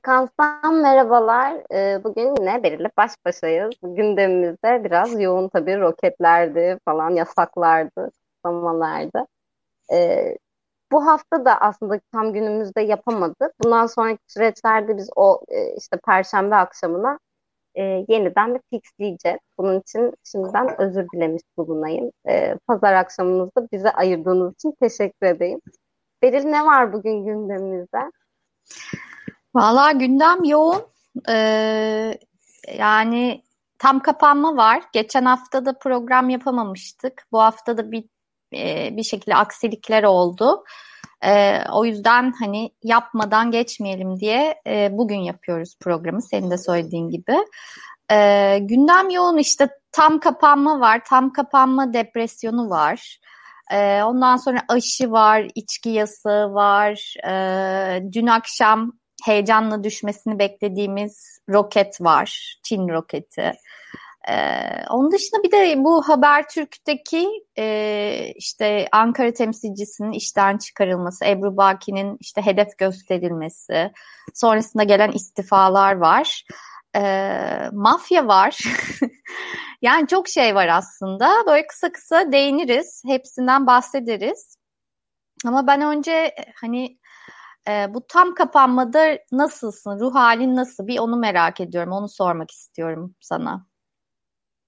Sekanstan merhabalar. Ee, bugün yine belirli baş başayız. Gündemimizde biraz yoğun tabii roketlerdi falan, yasaklardı, kutlamalardı. Ee, bu hafta da aslında tam günümüzde yapamadık. Bundan sonraki süreçlerde biz o e, işte Perşembe akşamına e, yeniden bir fixleyeceğiz. Bunun için şimdiden özür dilemiş bulunayım. E, Pazar akşamınızda bize ayırdığınız için teşekkür edeyim. Beril ne var bugün gündemimizde? Valla gündem yoğun. Ee, yani tam kapanma var. Geçen hafta da program yapamamıştık. Bu hafta da bir e, bir şekilde aksilikler oldu. E, o yüzden hani yapmadan geçmeyelim diye e, bugün yapıyoruz programı. Senin de söylediğin gibi. E, gündem yoğun işte tam kapanma var. Tam kapanma depresyonu var. E, ondan sonra aşı var, içki yasağı var. E, dün akşam heyecanla düşmesini beklediğimiz roket var. Çin roketi. Ee, onun dışında bir de bu Habertürk'teki e, işte Ankara temsilcisinin işten çıkarılması, Ebru Baki'nin işte hedef gösterilmesi, sonrasında gelen istifalar var. Ee, mafya var. yani çok şey var aslında. Böyle kısa kısa değiniriz. Hepsinden bahsederiz. Ama ben önce hani e, bu tam kapanmada nasılsın? Ruh halin nasıl? Bir onu merak ediyorum. Onu sormak istiyorum sana.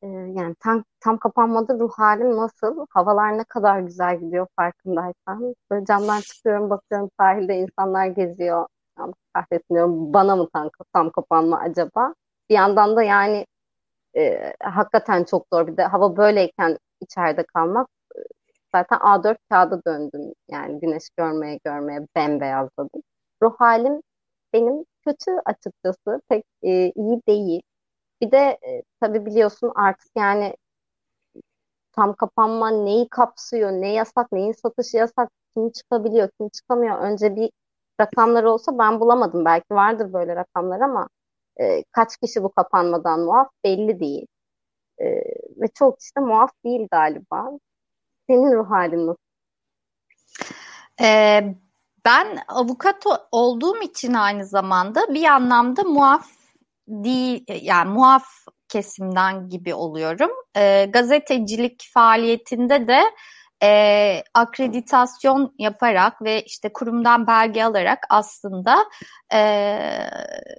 Ee, yani tam, tam kapanmada ruh halim nasıl? Havalar ne kadar güzel gidiyor farkındaysan. Böyle camdan çıkıyorum bakıyorum sahilde insanlar geziyor. Kahretmiyorum. Bana mı tam, tam kapanma acaba? Bir yandan da yani e, hakikaten çok zor. Bir de hava böyleyken içeride kalmak zaten A4 kağıda döndüm. Yani güneş görmeye görmeye bembeyazladım. Ruh halim benim kötü açıkçası. Pek e, iyi değil. Bir de e, tabii biliyorsun artık yani tam kapanma neyi kapsıyor, ne yasak, neyin satışı yasak, kim çıkabiliyor, kim çıkamıyor. Önce bir rakamlar olsa ben bulamadım. Belki vardır böyle rakamlar ama e, kaç kişi bu kapanmadan muaf belli değil. E, ve çok işte muaf değil galiba. Senin ruh halin? Ee, ben avukat olduğum için aynı zamanda bir anlamda muaf değil yani muaf kesimden gibi oluyorum. E, gazetecilik faaliyetinde de e, akreditasyon yaparak ve işte kurumdan belge alarak aslında e,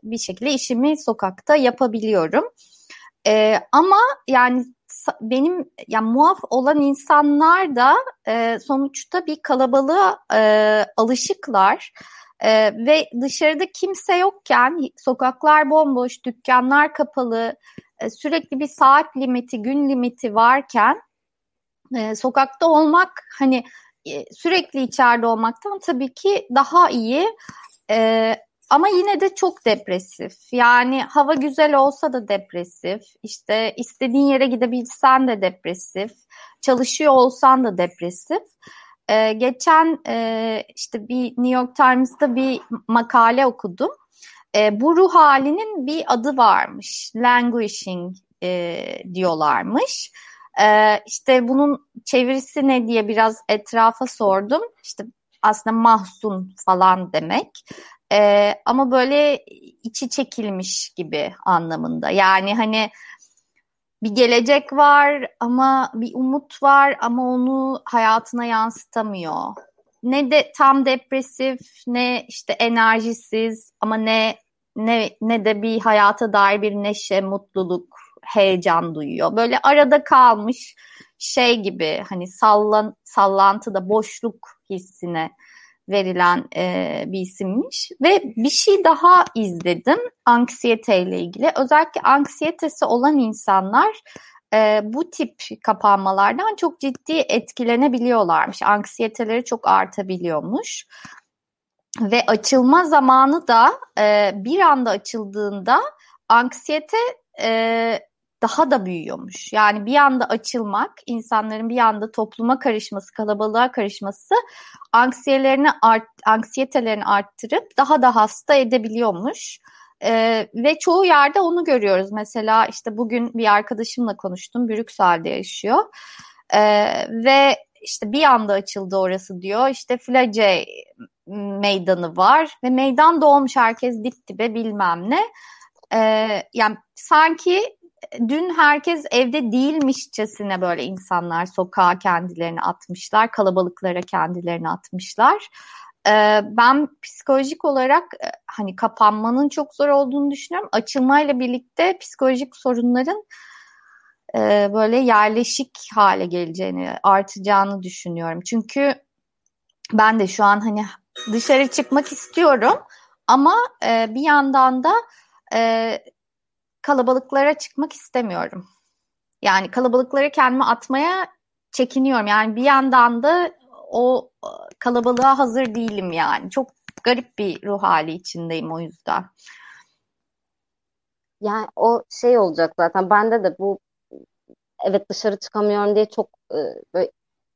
bir şekilde işimi sokakta yapabiliyorum. E, ama yani benim yani muaf olan insanlar da e, sonuçta bir kalabalığa e, alışıklar. Ee, ve dışarıda kimse yokken sokaklar bomboş, dükkanlar kapalı, e, sürekli bir saat limiti, gün limiti varken e, sokakta olmak hani e, sürekli içeride olmaktan tabii ki daha iyi. E, ama yine de çok depresif. Yani hava güzel olsa da depresif. İşte istediğin yere gidebilsen de depresif. Çalışıyor olsan da depresif. Ee, geçen e, işte bir New York Times'ta bir makale okudum. E, bu ruh halinin bir adı varmış. Languishing e, diyorlarmış. E, işte bunun çevirisi ne diye biraz etrafa sordum. İşte aslında mahzun falan demek. E, ama böyle içi çekilmiş gibi anlamında. Yani hani bir gelecek var ama bir umut var ama onu hayatına yansıtamıyor. Ne de tam depresif ne işte enerjisiz ama ne ne ne de bir hayata dair bir neşe, mutluluk, heyecan duyuyor. Böyle arada kalmış şey gibi hani sallan sallantıda boşluk hissine verilen e, bir isimmiş ve bir şey daha izledim anksiyete ile ilgili. Özellikle anksiyetesi olan insanlar e, bu tip kapanmalardan çok ciddi etkilenebiliyorlarmış. Anksiyeteleri çok artabiliyormuş. Ve açılma zamanı da e, bir anda açıldığında anksiyete e, daha da büyüyormuş. Yani bir anda açılmak, insanların bir anda topluma karışması, kalabalığa karışması anksiyetelerini, art, anksiyetelerini arttırıp daha da hasta edebiliyormuş. Ee, ve çoğu yerde onu görüyoruz. Mesela işte bugün bir arkadaşımla konuştum. Brüksel'de yaşıyor. Ee, ve işte bir anda açıldı orası diyor. İşte flage meydanı var ve meydan doğmuş herkes dip dibe bilmem ne. Ee, yani sanki dün herkes evde değilmişçesine böyle insanlar sokağa kendilerini atmışlar, kalabalıklara kendilerini atmışlar. Ee, ben psikolojik olarak e, hani kapanmanın çok zor olduğunu düşünüyorum. Açılmayla birlikte psikolojik sorunların e, böyle yerleşik hale geleceğini, artacağını düşünüyorum. Çünkü ben de şu an hani dışarı çıkmak istiyorum ama e, bir yandan da kalabalıklara çıkmak istemiyorum. Yani kalabalıklara kendimi atmaya çekiniyorum. Yani bir yandan da o e, kalabalığa hazır değilim yani. Çok garip bir ruh hali içindeyim o yüzden. Yani o şey olacak zaten. Bende de bu evet dışarı çıkamıyorum diye çok e, böyle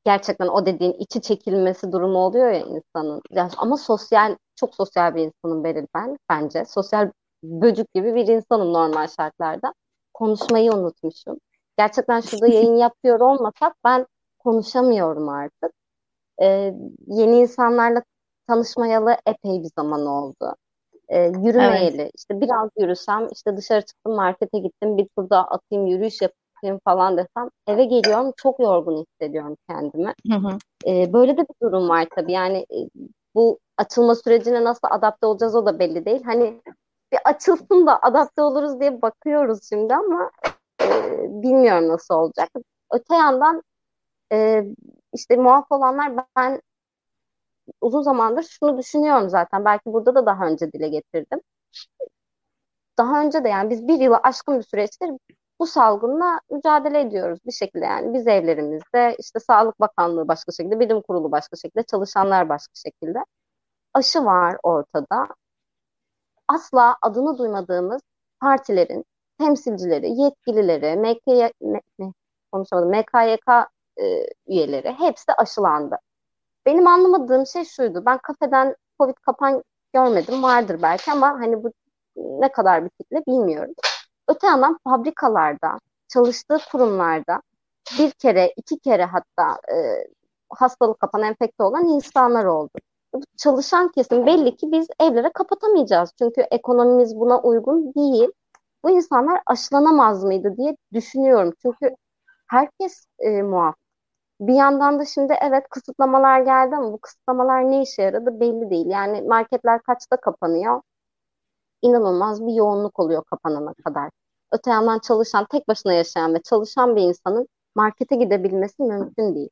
gerçekten o dediğin içi çekilmesi durumu oluyor ya insanın. Ama sosyal çok sosyal bir insanım ben bence. Sosyal böcük gibi bir insanım normal şartlarda. Konuşmayı unutmuşum. Gerçekten şurada yayın yapıyor olmasak ben konuşamıyorum artık. Ee, yeni insanlarla tanışmayalı epey bir zaman oldu. Ee, yürümeyeli. Evet. İşte biraz yürüsem, işte dışarı çıktım, markete gittim, bir turda atayım, yürüyüş yapayım falan desem eve geliyorum çok yorgun hissediyorum kendimi. Hı hı. Ee, böyle de bir durum var tabii. Yani e, bu açılma sürecine nasıl adapte olacağız o da belli değil. Hani bir açılsın da adapte oluruz diye bakıyoruz şimdi ama e, bilmiyorum nasıl olacak. Öte yandan e, işte muaf olanlar ben uzun zamandır şunu düşünüyorum zaten. Belki burada da daha önce dile getirdim. Daha önce de yani biz bir yılı aşkın bir süreçtir bu salgınla mücadele ediyoruz bir şekilde yani biz evlerimizde işte Sağlık Bakanlığı başka şekilde, Bilim Kurulu başka şekilde, çalışanlar başka şekilde. Aşı var ortada asla adını duymadığımız partilerin temsilcileri, yetkilileri, ne, konuşamadım, MKYK e, üyeleri hepsi aşılandı. Benim anlamadığım şey şuydu. Ben kafeden Covid kapan görmedim. Vardır belki ama hani bu ne kadar bir kitle bilmiyorum. Öte yandan fabrikalarda, çalıştığı kurumlarda bir kere, iki kere hatta e, hastalık kapan, enfekte olan insanlar oldu çalışan kesim belli ki biz evlere kapatamayacağız. Çünkü ekonomimiz buna uygun değil. Bu insanlar aşılanamaz mıydı diye düşünüyorum. Çünkü herkes e, muaf. Bir yandan da şimdi evet kısıtlamalar geldi ama bu kısıtlamalar ne işe yaradı belli değil. Yani marketler kaçta kapanıyor? İnanılmaz bir yoğunluk oluyor kapanana kadar. Öte yandan çalışan, tek başına yaşayan ve çalışan bir insanın markete gidebilmesi mümkün değil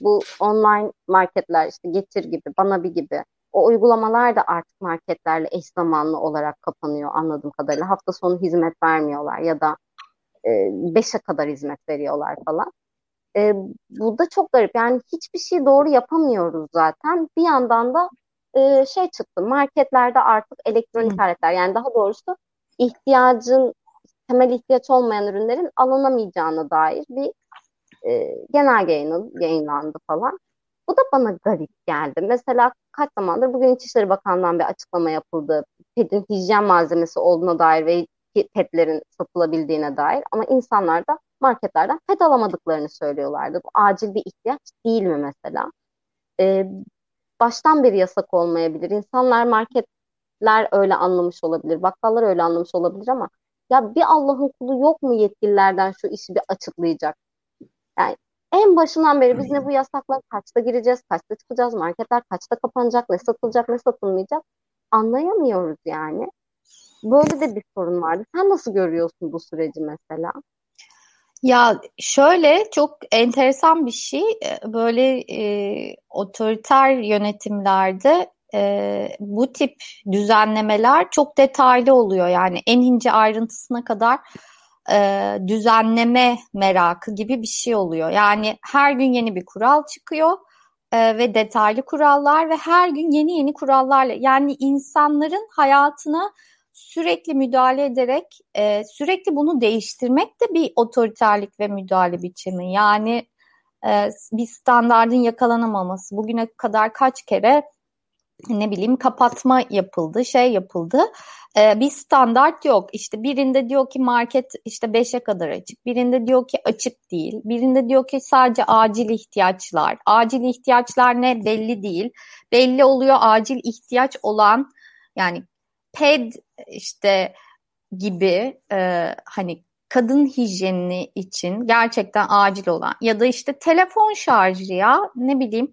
bu online marketler işte Getir gibi, Bana bir gibi o uygulamalar da artık marketlerle eş zamanlı olarak kapanıyor anladığım kadarıyla. Hafta sonu hizmet vermiyorlar ya da 5'e kadar hizmet veriyorlar falan. E, bu da çok garip. Yani hiçbir şey doğru yapamıyoruz zaten. Bir yandan da e, şey çıktı. Marketlerde artık elektronik Hı. aletler yani daha doğrusu ihtiyacın temel ihtiyaç olmayan ürünlerin alınamayacağına dair bir e, genelge yayınlandı falan. Bu da bana garip geldi. Mesela kaç zamandır bugün İçişleri Bakanlığı'ndan bir açıklama yapıldı. PET'in hijyen malzemesi olduğuna dair ve PET'lerin satılabildiğine dair ama insanlar da marketlerden PET alamadıklarını söylüyorlardı. Bu acil bir ihtiyaç değil mi mesela? Ee, baştan beri yasak olmayabilir. İnsanlar marketler öyle anlamış olabilir. Bakkallar öyle anlamış olabilir ama ya bir Allah'ın kulu yok mu yetkililerden şu işi bir açıklayacak? Yani en başından beri biz ne bu yasaklar kaçta gireceğiz, kaçta çıkacağız, marketler kaçta kapanacak, ne satılacak, ne satılmayacak anlayamıyoruz yani. Böyle de bir sorun vardı. Sen nasıl görüyorsun bu süreci mesela? Ya şöyle çok enteresan bir şey e, böyle e, otoriter yönetimlerde e, bu tip düzenlemeler çok detaylı oluyor yani en ince ayrıntısına kadar e, düzenleme merakı gibi bir şey oluyor. Yani her gün yeni bir kural çıkıyor e, ve detaylı kurallar ve her gün yeni yeni kurallarla yani insanların hayatına sürekli müdahale ederek e, sürekli bunu değiştirmek de bir otoriterlik ve müdahale biçimi. Yani e, bir standardın yakalanamaması bugüne kadar kaç kere ne bileyim kapatma yapıldı, şey yapıldı. Ee, bir standart yok. İşte birinde diyor ki market işte 5'e kadar açık. Birinde diyor ki açık değil. Birinde diyor ki sadece acil ihtiyaçlar. Acil ihtiyaçlar ne belli değil. Belli oluyor acil ihtiyaç olan yani ped işte gibi e, hani kadın hijyeni için gerçekten acil olan ya da işte telefon şarjı ya ne bileyim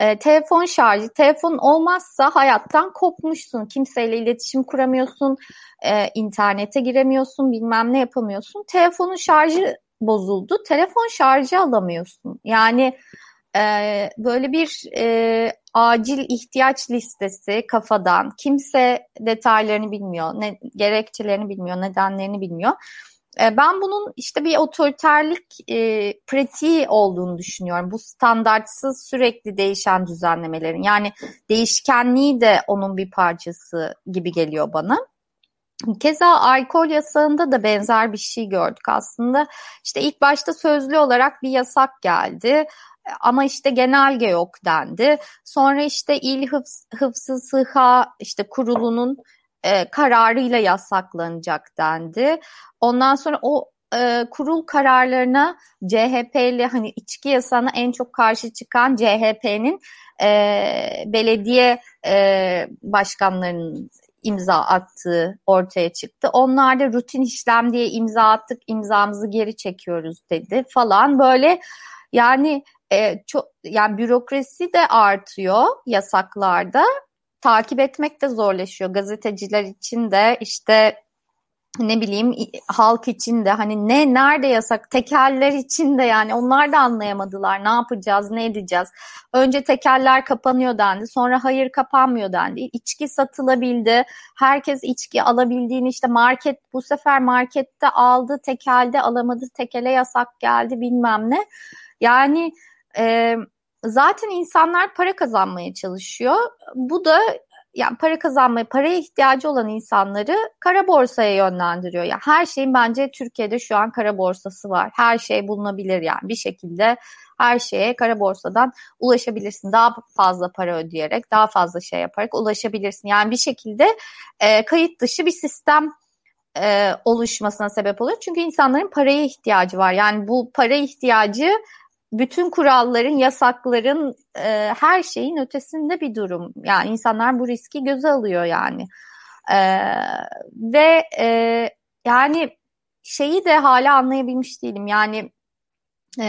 e, telefon şarjı, telefon olmazsa hayattan kopmuşsun. Kimseyle iletişim kuramıyorsun, e, internete giremiyorsun, bilmem ne yapamıyorsun. Telefonun şarjı bozuldu, telefon şarjı alamıyorsun. Yani e, böyle bir e, acil ihtiyaç listesi kafadan, kimse detaylarını bilmiyor, ne, gerekçelerini bilmiyor, nedenlerini bilmiyor ben bunun işte bir otoriterlik e, pratiği olduğunu düşünüyorum. Bu standartsız sürekli değişen düzenlemelerin. Yani değişkenliği de onun bir parçası gibi geliyor bana. Keza alkol yasağında da benzer bir şey gördük aslında. İşte ilk başta sözlü olarak bir yasak geldi ama işte genelge yok dendi. Sonra işte İl Hıfz, Hıfzı Sıha işte kurulunun e, kararıyla yasaklanacak dendi. Ondan sonra o e, kurul kararlarına CHP'li hani içki yasağına en çok karşı çıkan CHP'nin e, belediye e, başkanlarının imza attığı ortaya çıktı. Onlar da rutin işlem diye imza attık, imzamızı geri çekiyoruz dedi falan böyle yani e, çok yani bürokrasi de artıyor yasaklarda takip etmek de zorlaşıyor. Gazeteciler için de işte ne bileyim halk için de hani ne nerede yasak tekeller için de yani onlar da anlayamadılar ne yapacağız ne edeceğiz. Önce tekeller kapanıyor dendi sonra hayır kapanmıyor dendi. İçki satılabildi herkes içki alabildiğini işte market bu sefer markette aldı tekelde alamadı tekele yasak geldi bilmem ne. Yani e, zaten insanlar para kazanmaya çalışıyor. Bu da yani para kazanmaya, paraya ihtiyacı olan insanları kara borsaya yönlendiriyor. Yani her şeyin bence Türkiye'de şu an kara borsası var. Her şey bulunabilir yani bir şekilde her şeye kara borsadan ulaşabilirsin. Daha fazla para ödeyerek, daha fazla şey yaparak ulaşabilirsin. Yani bir şekilde e, kayıt dışı bir sistem e, oluşmasına sebep oluyor. Çünkü insanların paraya ihtiyacı var. Yani bu para ihtiyacı bütün kuralların, yasakların, e, her şeyin ötesinde bir durum. Yani insanlar bu riski göze alıyor yani. E, ve e, yani şeyi de hala anlayabilmiş değilim. Yani e,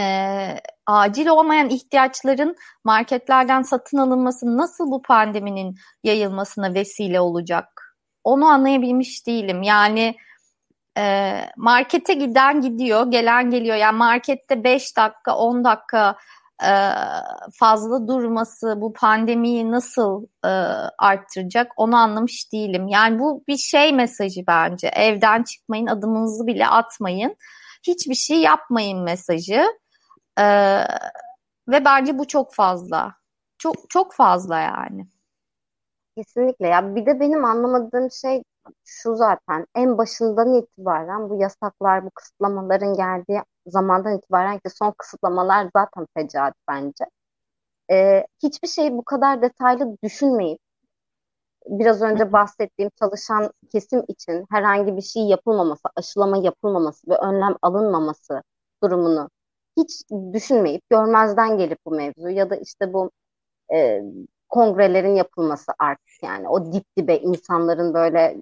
acil olmayan ihtiyaçların marketlerden satın alınması nasıl bu pandeminin yayılmasına vesile olacak? Onu anlayabilmiş değilim. Yani e, markete giden gidiyor, gelen geliyor. Yani markette 5 dakika, 10 dakika e, fazla durması bu pandemiyi nasıl e, arttıracak onu anlamış değilim. Yani bu bir şey mesajı bence. Evden çıkmayın, adımınızı bile atmayın. Hiçbir şey yapmayın mesajı. E, ve bence bu çok fazla. Çok çok fazla yani. Kesinlikle ya. Bir de benim anlamadığım şey şu zaten en başından itibaren bu yasaklar, bu kısıtlamaların geldiği zamandan itibaren ki son kısıtlamalar zaten fecaat bence. Ee, hiçbir şeyi bu kadar detaylı düşünmeyip biraz önce bahsettiğim çalışan kesim için herhangi bir şey yapılmaması, aşılama yapılmaması ve önlem alınmaması durumunu hiç düşünmeyip görmezden gelip bu mevzu ya da işte bu e, kongrelerin yapılması artık yani o dip dibe insanların böyle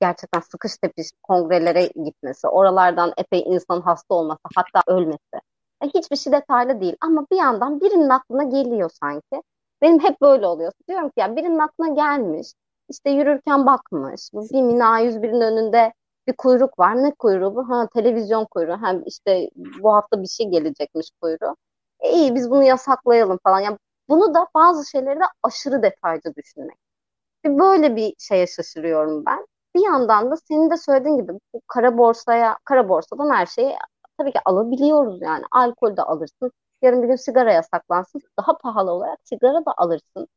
gerçekten sıkış tepiş kongrelere gitmesi, oralardan epey insan hasta olması, hatta ölmesi. Yani hiçbir şey detaylı değil ama bir yandan birinin aklına geliyor sanki. Benim hep böyle oluyor. Diyorum ki ya birinin aklına gelmiş, işte yürürken bakmış, bir bina A101'in önünde bir kuyruk var. Ne kuyruğu bu? Ha televizyon kuyruğu. Hem işte bu hafta bir şey gelecekmiş kuyruğu. E iyi biz bunu yasaklayalım falan. Yani bunu da bazı şeyleri de aşırı detaylı düşünmek. Böyle bir şeye şaşırıyorum ben bir yandan da senin de söylediğin gibi bu kara borsaya, kara borsadan her şeyi tabii ki alabiliyoruz yani. Alkol de alırsın. Yarın bir gün sigara yasaklansın. Daha pahalı olarak sigara da alırsın.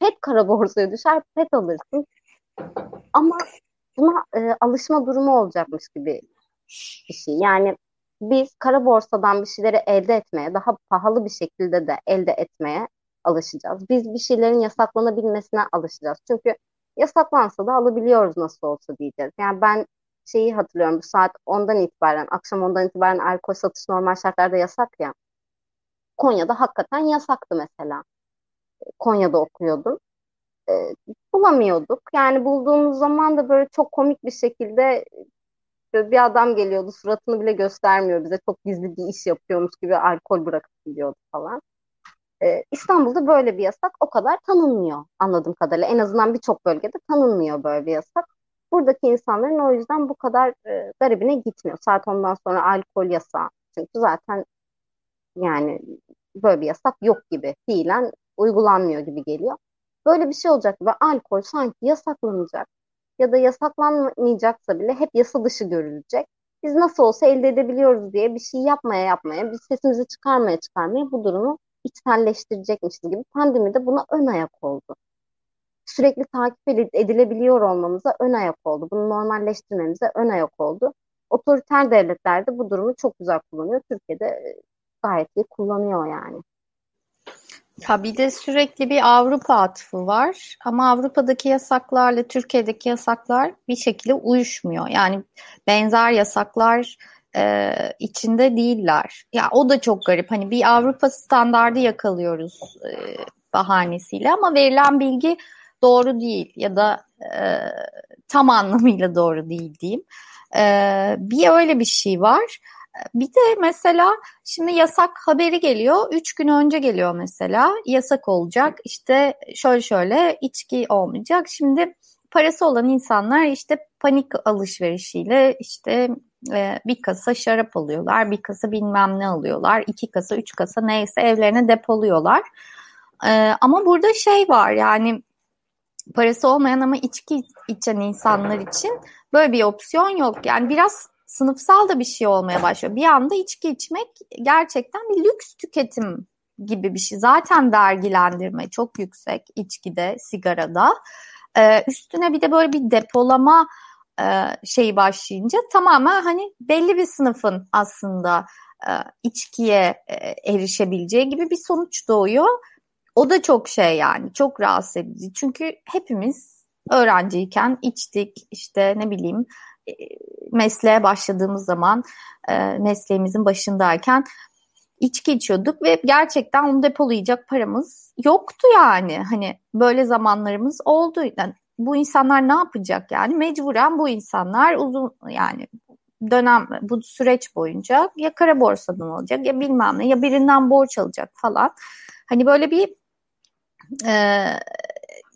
Pet kara borsaya düşer, pet alırsın. Ama buna e, alışma durumu olacakmış gibi bir şey. Yani biz kara borsadan bir şeyleri elde etmeye, daha pahalı bir şekilde de elde etmeye alışacağız. Biz bir şeylerin yasaklanabilmesine alışacağız. Çünkü yasaklansa da alabiliyoruz nasıl olsa diyeceğiz. Yani ben şeyi hatırlıyorum bu saat 10'dan itibaren, akşam 10'dan itibaren alkol satış normal şartlarda yasak ya. Konya'da hakikaten yasaktı mesela. Konya'da okuyordum. E, bulamıyorduk. Yani bulduğumuz zaman da böyle çok komik bir şekilde bir adam geliyordu suratını bile göstermiyor bize çok gizli bir iş yapıyormuş gibi alkol bırakıp gidiyordu falan. Ee, İstanbul'da böyle bir yasak o kadar tanınmıyor anladığım kadarıyla. En azından birçok bölgede tanınmıyor böyle bir yasak. Buradaki insanların o yüzden bu kadar e, garibine gitmiyor. Saat ondan sonra alkol yasağı. Çünkü zaten yani böyle bir yasak yok gibi fiilen uygulanmıyor gibi geliyor. Böyle bir şey olacak ve alkol sanki yasaklanacak ya da yasaklanmayacaksa bile hep yasa dışı görülecek. Biz nasıl olsa elde edebiliyoruz diye bir şey yapmaya yapmaya, biz sesimizi çıkarmaya çıkarmaya bu durumu içselleştirecekmişiz gibi pandemi de buna ön ayak oldu. Sürekli takip edilebiliyor olmamıza ön ayak oldu. Bunu normalleştirmemize ön ayak oldu. Otoriter devletler de bu durumu çok güzel kullanıyor. Türkiye'de e, gayet iyi kullanıyor yani. Ya bir de sürekli bir Avrupa atıfı var ama Avrupa'daki yasaklarla Türkiye'deki yasaklar bir şekilde uyuşmuyor. Yani benzer yasaklar e, içinde değiller. Ya o da çok garip. Hani bir Avrupa standardı yakalıyoruz e, bahanesiyle ama verilen bilgi doğru değil ya da e, tam anlamıyla doğru değil diyeyim. E, bir öyle bir şey var. Bir de mesela şimdi yasak haberi geliyor. Üç gün önce geliyor mesela. Yasak olacak. İşte şöyle şöyle içki olmayacak. Şimdi parası olan insanlar işte panik alışverişiyle işte e, bir kasa şarap alıyorlar. Bir kasa bilmem ne alıyorlar. iki kasa, üç kasa neyse evlerine depoluyorlar. E, ama burada şey var yani parası olmayan ama içki içen insanlar için böyle bir opsiyon yok. Yani biraz sınıfsal da bir şey olmaya başlıyor. Bir anda içki içmek gerçekten bir lüks tüketim gibi bir şey. Zaten vergilendirme çok yüksek içkide, sigarada. Ee, üstüne bir de böyle bir depolama e, şeyi başlayınca tamamen hani belli bir sınıfın aslında e, içkiye e, erişebileceği gibi bir sonuç doğuyor. O da çok şey yani çok rahatsız edici. Çünkü hepimiz öğrenciyken içtik işte ne bileyim mesleğe başladığımız zaman e, mesleğimizin başındayken içki içiyorduk ve gerçekten onu depolayacak paramız yoktu yani. Hani böyle zamanlarımız oldu. Yani bu insanlar ne yapacak yani? Mecburen bu insanlar uzun yani dönem bu süreç boyunca ya kara borsadan alacak ya bilmem ne ya birinden borç alacak falan. Hani böyle bir e,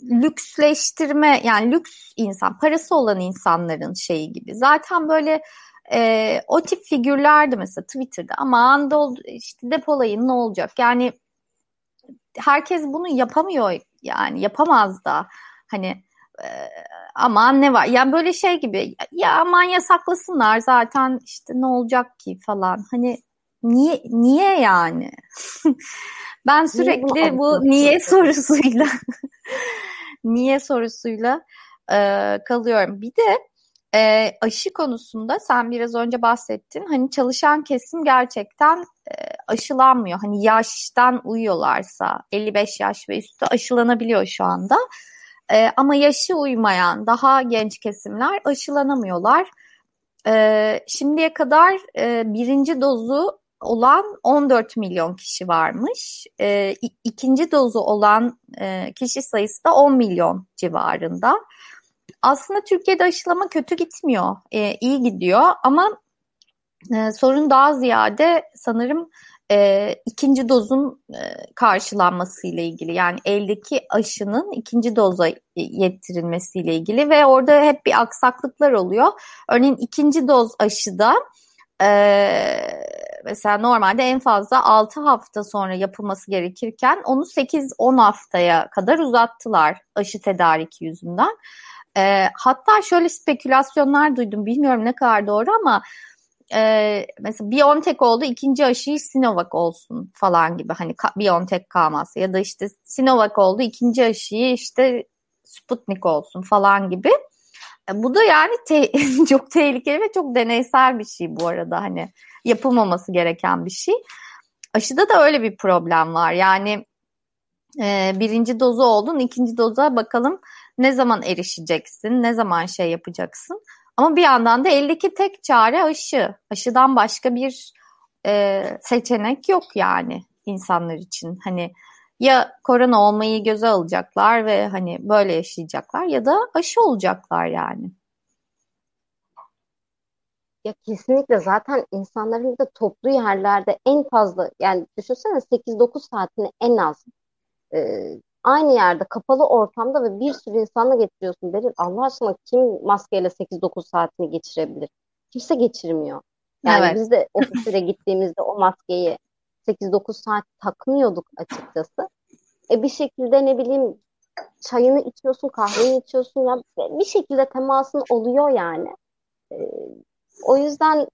lüksleştirme yani lüks insan, parası olan insanların şeyi gibi. Zaten böyle e, o tip figürlerdi mesela Twitter'da aman da işte depolayın ne olacak? Yani herkes bunu yapamıyor yani yapamaz da hani e, aman ne var yani böyle şey gibi ya aman yasaklasınlar zaten işte ne olacak ki falan hani niye niye yani ben sürekli niye bu niye sorusuyla niye sorusuyla e, kalıyorum. Bir de e, aşı konusunda sen biraz önce bahsettin. Hani çalışan kesim gerçekten e, aşılanmıyor. Hani yaştan uyuyorlarsa 55 yaş ve üstü aşılanabiliyor şu anda. E, ama yaşı uymayan daha genç kesimler aşılanamıyorlar. E, şimdiye kadar e, birinci dozu olan 14 milyon kişi varmış. E, ikinci dozu olan e, kişi sayısı da 10 milyon civarında. Aslında Türkiye'de aşılama kötü gitmiyor, e, iyi gidiyor ama e, sorun daha ziyade sanırım e, ikinci dozun e, karşılanmasıyla ilgili. Yani eldeki aşının ikinci doza yettirilmesiyle ilgili ve orada hep bir aksaklıklar oluyor. Örneğin ikinci doz aşıda ee, mesela normalde en fazla 6 hafta sonra yapılması gerekirken onu 8-10 haftaya kadar uzattılar aşı tedariki yüzünden. Ee, hatta şöyle spekülasyonlar duydum bilmiyorum ne kadar doğru ama e, mesela BioNTech oldu ikinci aşıyı Sinovac olsun falan gibi hani BioNTech kalmaz ya da işte Sinovac oldu ikinci aşıyı işte Sputnik olsun falan gibi. E, bu da yani te çok tehlikeli ve çok deneysel bir şey bu arada hani yapılmaması gereken bir şey. Aşıda da öyle bir problem var. Yani e, birinci dozu oldun, ikinci doza bakalım ne zaman erişeceksin, ne zaman şey yapacaksın. Ama bir yandan da eldeki tek çare aşı. Aşıdan başka bir e, seçenek yok yani insanlar için. Hani ya korona olmayı göze alacaklar ve hani böyle yaşayacaklar ya da aşı olacaklar yani. Ya kesinlikle zaten insanların da toplu yerlerde en fazla yani düşünsene 8-9 saatini en az e, aynı yerde kapalı ortamda ve bir sürü insanla geçiriyorsun. Beril Allah aşkına kim maskeyle 8-9 saatini geçirebilir? Kimse geçirmiyor. Yani evet. biz de ofise gittiğimizde o maskeyi 8-9 saat takmıyorduk açıkçası. E bir şekilde ne bileyim çayını içiyorsun, kahveni içiyorsun ya bir şekilde temasın oluyor yani. E, o yüzden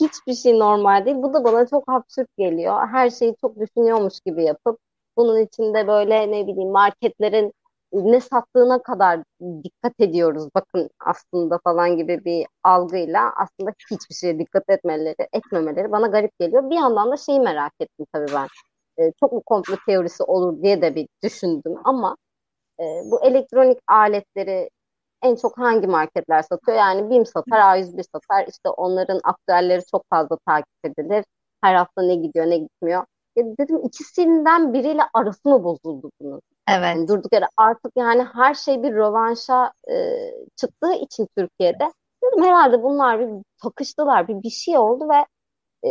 hiçbir şey normal değil. Bu da bana çok absürt geliyor. Her şeyi çok düşünüyormuş gibi yapıp bunun içinde böyle ne bileyim marketlerin ne sattığına kadar dikkat ediyoruz. Bakın aslında falan gibi bir algıyla aslında hiçbir şeye dikkat etmeleri, etmemeleri bana garip geliyor. Bir yandan da şeyi merak ettim tabii ben. E, çok mu komplo teorisi olur diye de bir düşündüm ama e, bu elektronik aletleri en çok hangi marketler satıyor? Yani BİM satar, A101 satar. İşte onların aktüelleri çok fazla takip edilir. Her hafta ne gidiyor, ne gitmiyor. Ya dedim ikisinden biriyle arası mı bozuldu bunun? Evet. Yani durduk yere artık yani her şey bir rövanşa e, çıktığı için Türkiye'de dedim herhalde bunlar bir takıştılar, bir bir şey oldu ve e,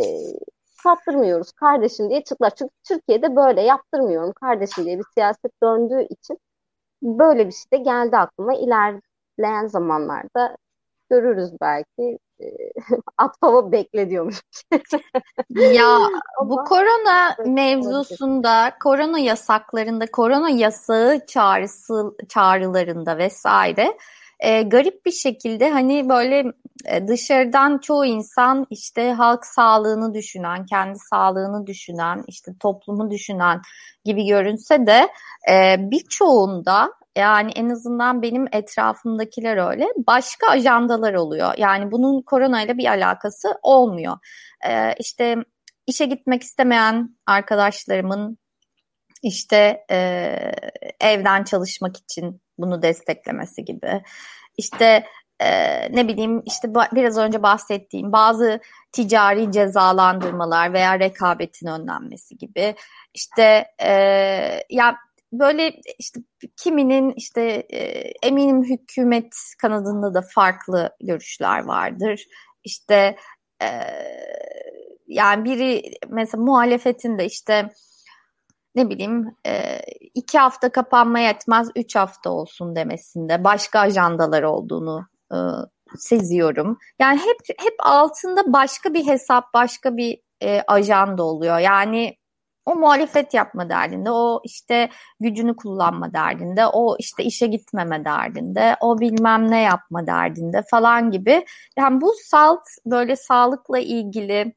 sattırmıyoruz kardeşim diye çıktılar. Çünkü Türkiye'de böyle yaptırmıyorum kardeşim diye bir siyaset döndüğü için böyle bir şey de geldi aklıma. İlerleyen zamanlarda görürüz belki. At hava bekle diyormuş. ya bu korona mevzusunda, korona yasaklarında, korona yasağı çağrısı çağrılarında vesaire e, garip bir şekilde hani böyle e, dışarıdan çoğu insan işte halk sağlığını düşünen, kendi sağlığını düşünen, işte toplumu düşünen gibi görünse de e, birçoğunda yani en azından benim etrafımdakiler öyle. Başka ajandalar oluyor. Yani bunun koronayla bir alakası olmuyor. Ee, işte işe gitmek istemeyen arkadaşlarımın işte e, evden çalışmak için bunu desteklemesi gibi. İşte e, ne bileyim işte biraz önce bahsettiğim bazı ticari cezalandırmalar veya rekabetin önlenmesi gibi. İşte e, ya böyle işte kiminin işte e, eminim hükümet kanadında da farklı görüşler vardır. İşte e, yani biri mesela muhalefetin de işte ne bileyim e, iki hafta kapanma yetmez üç hafta olsun demesinde başka ajandalar olduğunu e, seziyorum. Yani hep hep altında başka bir hesap başka bir e, ajanda oluyor. Yani o muhalefet yapma derdinde, o işte gücünü kullanma derdinde, o işte işe gitmeme derdinde, o bilmem ne yapma derdinde falan gibi. Yani bu salt böyle sağlıkla ilgili,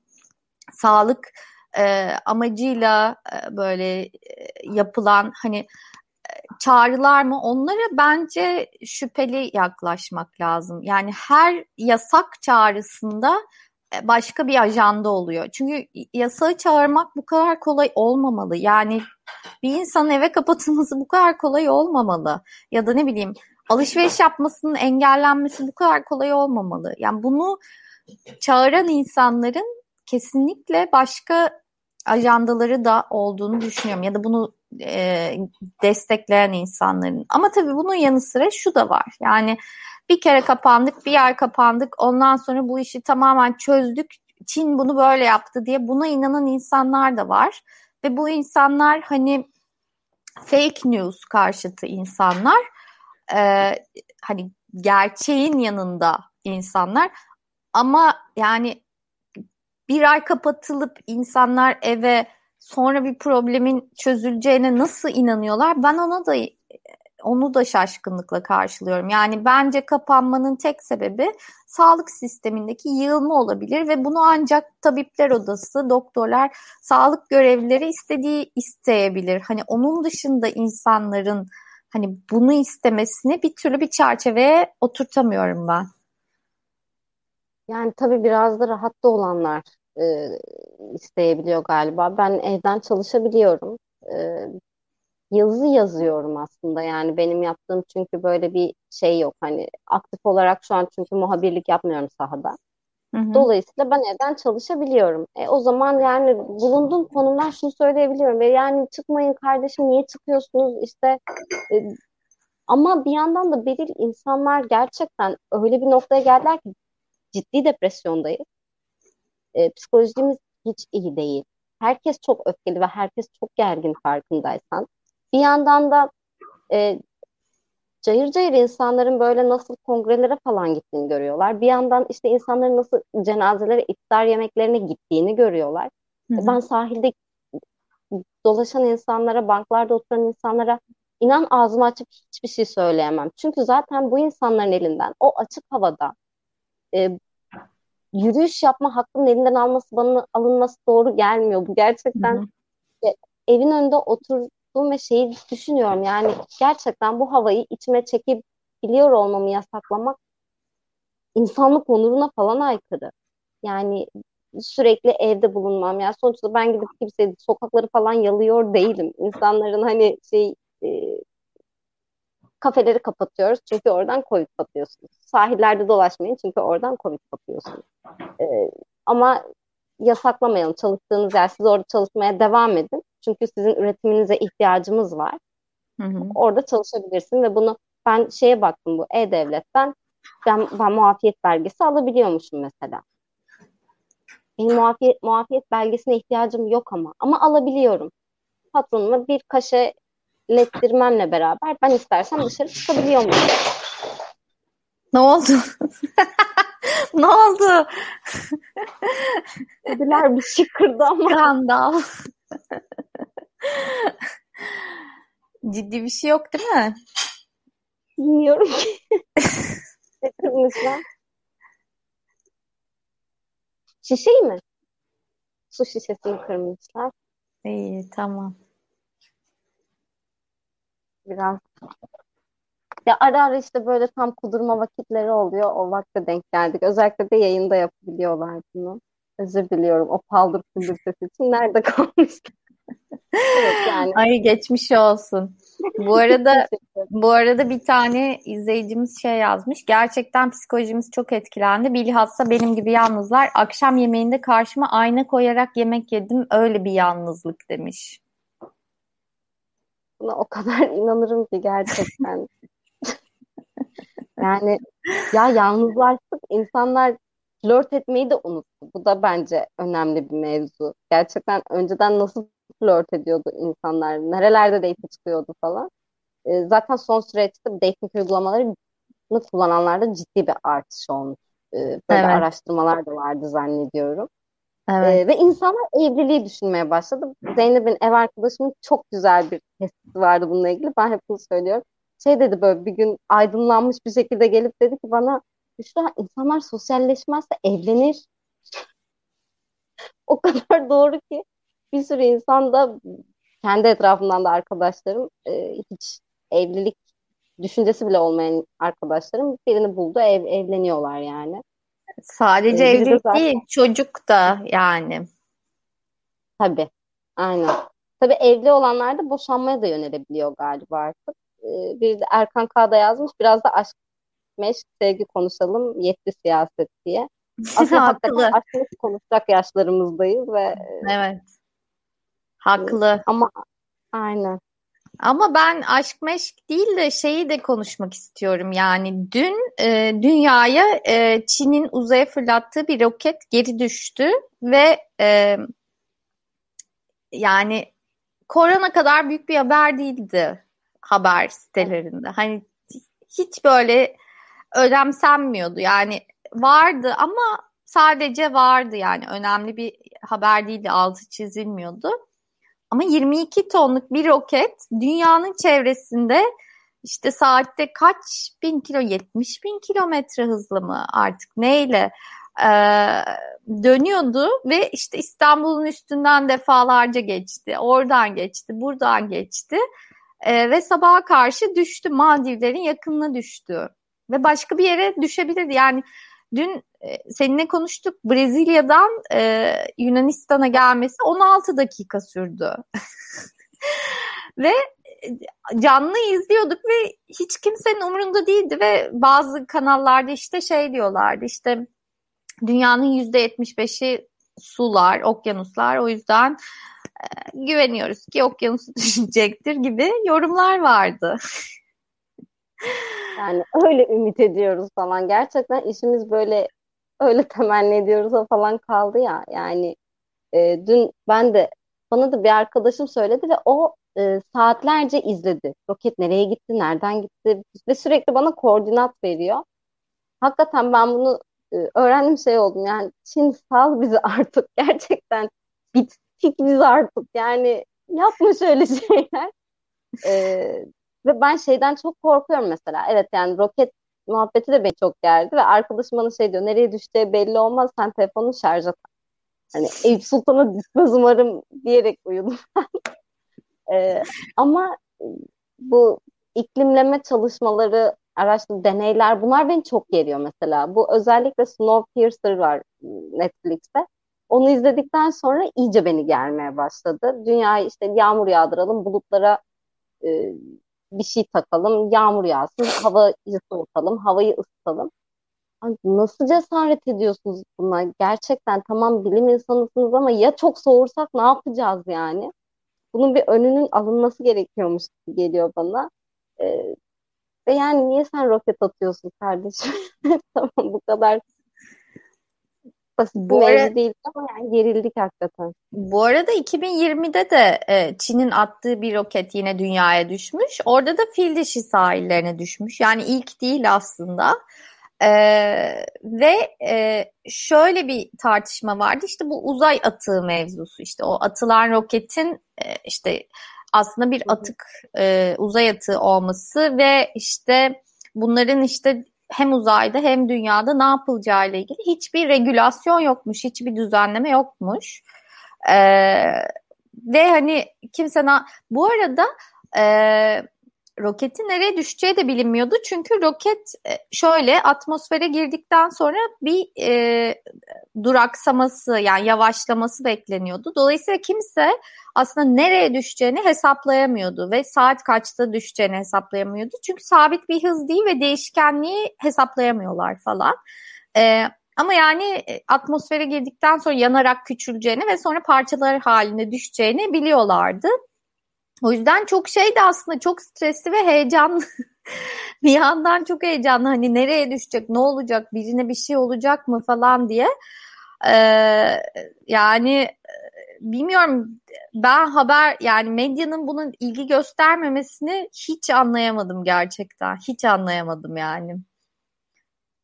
sağlık e, amacıyla e, böyle e, yapılan hani e, çağrılar mı onlara bence şüpheli yaklaşmak lazım. Yani her yasak çağrısında başka bir ajanda oluyor. Çünkü yasağı çağırmak bu kadar kolay olmamalı. Yani bir insanın eve kapatılması bu kadar kolay olmamalı. Ya da ne bileyim alışveriş yapmasının engellenmesi bu kadar kolay olmamalı. Yani bunu çağıran insanların kesinlikle başka ajandaları da olduğunu düşünüyorum. Ya da bunu e, destekleyen insanların. Ama tabii bunun yanı sıra şu da var. Yani bir kere kapandık, bir yer kapandık. Ondan sonra bu işi tamamen çözdük. Çin bunu böyle yaptı diye buna inanan insanlar da var. Ve bu insanlar hani fake news karşıtı insanlar. Ee, hani gerçeğin yanında insanlar. Ama yani bir ay kapatılıp insanlar eve sonra bir problemin çözüleceğine nasıl inanıyorlar? Ben ona da onu da şaşkınlıkla karşılıyorum. Yani bence kapanmanın tek sebebi sağlık sistemindeki yığılma olabilir ve bunu ancak tabipler odası, doktorlar, sağlık görevlileri istediği isteyebilir. Hani onun dışında insanların hani bunu istemesini bir türlü bir çerçeveye oturtamıyorum ben. Yani tabii biraz da rahatta olanlar e, isteyebiliyor galiba. Ben evden çalışabiliyorum. E, yazı yazıyorum aslında yani benim yaptığım çünkü böyle bir şey yok hani aktif olarak şu an çünkü muhabirlik yapmıyorum sahada. Hı hı. Dolayısıyla ben evden çalışabiliyorum. E, o zaman yani bulunduğum konumdan şunu söyleyebiliyorum. Ve yani çıkmayın kardeşim niye çıkıyorsunuz işte e, ama bir yandan da belirli insanlar gerçekten öyle bir noktaya geldiler ki ciddi depresyondayız. E, psikolojimiz hiç iyi değil. Herkes çok öfkeli ve herkes çok gergin farkındaysan. Bir yandan da e, cayır cayır insanların böyle nasıl kongrelere falan gittiğini görüyorlar. Bir yandan işte insanların nasıl cenazelere, iftar yemeklerine gittiğini görüyorlar. Hı hı. Ben sahilde dolaşan insanlara, banklarda oturan insanlara inan ağzımı açıp hiçbir şey söyleyemem. Çünkü zaten bu insanların elinden o açık havada e, yürüyüş yapma hakkının elinden alması bana alınması doğru gelmiyor. Bu gerçekten hı hı. E, evin önünde otur ve şeyi düşünüyorum yani gerçekten bu havayı içime çekip biliyor olmamı yasaklamak insanlık onuruna falan aykırı. Yani sürekli evde bulunmam. Yani sonuçta ben gidip kimse sokakları falan yalıyor değilim. İnsanların hani şey e, kafeleri kapatıyoruz çünkü oradan Covid kapıyorsunuz. Sahillerde dolaşmayın çünkü oradan Covid kapıyorsunuz. E, ama yasaklamayalım. Çalıştığınız yer siz orada çalışmaya devam edin. Çünkü sizin üretiminize ihtiyacımız var. Hı hı. Orada çalışabilirsin ve bunu ben şeye baktım bu E-Devlet'ten ben, ben muafiyet belgesi alabiliyormuşum mesela. Benim muafiyet, muafiyet belgesine ihtiyacım yok ama. Ama alabiliyorum. Patronuma bir kaşe lettirmemle beraber ben istersem dışarı çıkabiliyor muyum? Ne oldu? ne oldu? Dediler bir şey kırdı ama. Skandal. Ciddi bir şey yok değil mi? Bilmiyorum ki. kırmışlar? Şişeyi mi? Su şişesini kırmışlar. İyi tamam. Biraz ya ara ara işte böyle tam kudurma vakitleri oluyor. O vakte denk geldik. Özellikle de yayında yapabiliyorlar bunu. Özür diliyorum o paldır küldür sesi için. Nerede kalmış? evet yani. Ay geçmiş olsun. Bu arada bu arada bir tane izleyicimiz şey yazmış. Gerçekten psikolojimiz çok etkilendi. Bilhassa benim gibi yalnızlar akşam yemeğinde karşıma ayna koyarak yemek yedim. Öyle bir yalnızlık demiş. Buna o kadar inanırım ki gerçekten. yani ya yalnızlaştık. insanlar flört etmeyi de unuttu. Bu da bence önemli bir mevzu. Gerçekten önceden nasıl flört ediyordu insanlar? Nerelerde date çıkıyordu falan. E, zaten son süreçte dating uygulamaları kullananlarda ciddi bir artış olmuş. E, böyle evet. araştırmalar da vardı zannediyorum. Evet. E, ve insanlar evliliği düşünmeye başladı. Zeynep'in ev arkadaşımın çok güzel bir tespiti vardı bununla ilgili. Ben hep bunu söylüyorum. Şey dedi böyle bir gün aydınlanmış bir şekilde gelip dedi ki bana Büşra insanlar sosyalleşmezse evlenir. o kadar doğru ki bir sürü insan da kendi etrafımdan da arkadaşlarım e, hiç evlilik düşüncesi bile olmayan arkadaşlarım birini buldu ev evleniyorlar yani. Sadece ee, evlilik zaten... değil çocuk da yani. Tabii aynen. Tabii evli olanlar da boşanmaya da yönelebiliyor galiba artık. Ee, bir de Erkan Kağda yazmış biraz da aşk meşk sevgi konuşalım yetti siyaset diye. Aslında hakikaten aşk konuşacak yaşlarımızdayız ve Evet. Haklı. Ama aynen. Ama ben aşk meşk değil de şeyi de konuşmak istiyorum. Yani dün e, dünyaya e, Çin'in uzaya fırlattığı bir roket geri düştü ve e, yani korona kadar büyük bir haber değildi haber sitelerinde. Hani hiç böyle önemsenmiyordu. Yani vardı ama sadece vardı yani önemli bir haber değildi altı çizilmiyordu. Ama 22 tonluk bir roket dünyanın çevresinde işte saatte kaç bin kilo 70 bin kilometre hızlı mı artık neyle e, dönüyordu ve işte İstanbul'un üstünden defalarca geçti. Oradan geçti, buradan geçti e, ve sabaha karşı düştü. Maldivlerin yakınına düştü ve başka bir yere düşebilirdi. Yani dün e, seninle konuştuk Brezilya'dan e, Yunanistan'a gelmesi 16 dakika sürdü. Ve canlı izliyorduk ve hiç kimsenin umurunda değildi ve bazı kanallarda işte şey diyorlardı işte dünyanın yüzde yetmiş beşi sular, okyanuslar o yüzden e, güveniyoruz ki okyanusu düşecektir gibi yorumlar vardı. Yani öyle ümit ediyoruz falan. Gerçekten işimiz böyle öyle temenni ediyoruz falan kaldı ya. Yani e, dün ben de bana da bir arkadaşım söyledi ve o e, saatlerce izledi. Roket nereye gitti, nereden gitti ve sürekli bana koordinat veriyor. Hakikaten ben bunu e, öğrendim şey oldum yani Çin sal bizi artık gerçekten bittik biz artık yani yapma şöyle şeyler. E, ve ben şeyden çok korkuyorum mesela. Evet yani roket muhabbeti de beni çok geldi ve arkadaşım bana şey diyor nereye düştüğü belli olmaz sen telefonunu şarja tak. Hani Eyüp Sultan'a düşmez umarım diyerek uyudum. ee, ama bu iklimleme çalışmaları, araştırma, deneyler bunlar beni çok geriyor mesela. Bu özellikle Snowpiercer var Netflix'te. Onu izledikten sonra iyice beni germeye başladı. Dünyayı işte yağmur yağdıralım, bulutlara e, bir şey takalım, yağmur yağsın, havayı soğutalım, havayı ısıtalım. Nasıl cesaret ediyorsunuz buna? Gerçekten tamam bilim insanısınız ama ya çok soğursak ne yapacağız yani? Bunun bir önünün alınması gerekiyormuş geliyor bana. Ee, ve yani niye sen roket atıyorsun kardeşim? tamam bu kadar basit bir bu ara, değil ama yani gerildik hakikaten. Bu arada 2020'de de e, Çin'in attığı bir roket yine dünyaya düşmüş. Orada da fil dişi sahillerine düşmüş. Yani ilk değil aslında. Ee, ve e, şöyle bir tartışma vardı işte bu uzay atığı mevzusu işte o atılan roketin e, işte aslında bir atık e, uzay atığı olması ve işte bunların işte hem uzayda hem dünyada ne yapılacağı ile ilgili hiçbir regülasyon yokmuş, hiçbir düzenleme yokmuş. Ee, ve hani kimse na bu arada e, roketin nereye düşeceği de bilinmiyordu. Çünkü roket e, şöyle atmosfere girdikten sonra bir e, duraksaması yani yavaşlaması bekleniyordu. Dolayısıyla kimse aslında nereye düşeceğini hesaplayamıyordu ve saat kaçta düşeceğini hesaplayamıyordu. Çünkü sabit bir hız değil ve değişkenliği hesaplayamıyorlar falan. E, ama yani e, atmosfere girdikten sonra yanarak küçüleceğini ve sonra parçalar halinde düşeceğini biliyorlardı. O yüzden çok şeydi aslında çok stresli ve heyecanlı. bir yandan çok heyecanlı hani nereye düşecek, ne olacak, birine bir şey olacak mı falan diye. Ee, yani e, bilmiyorum ben haber yani medyanın bunun ilgi göstermemesini hiç anlayamadım gerçekten. Hiç anlayamadım yani.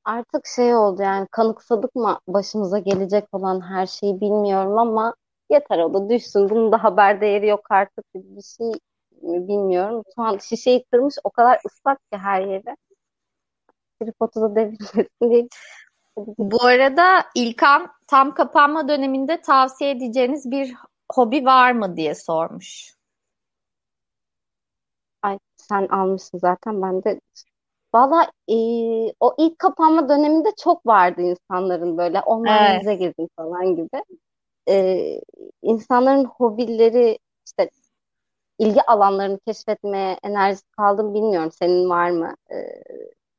Artık şey oldu yani kanıksadık mı başımıza gelecek olan her şeyi bilmiyorum ama yeter o da düşsün. Bunun da haber değeri yok artık bir şey bilmiyorum. Şu an şişeyi kırmış o kadar ıslak ki her yere. Tripodu da devrilmesin diye. Bu arada İlkan tam kapanma döneminde tavsiye edeceğiniz bir hobi var mı diye sormuş. Ay sen almışsın zaten ben de Valla e, o ilk kapanma döneminde çok vardı insanların böyle online evet. gezin falan gibi e, insanların hobileri işte ilgi alanlarını keşfetmeye enerjisi kaldı mı bilmiyorum. Senin var mı? E,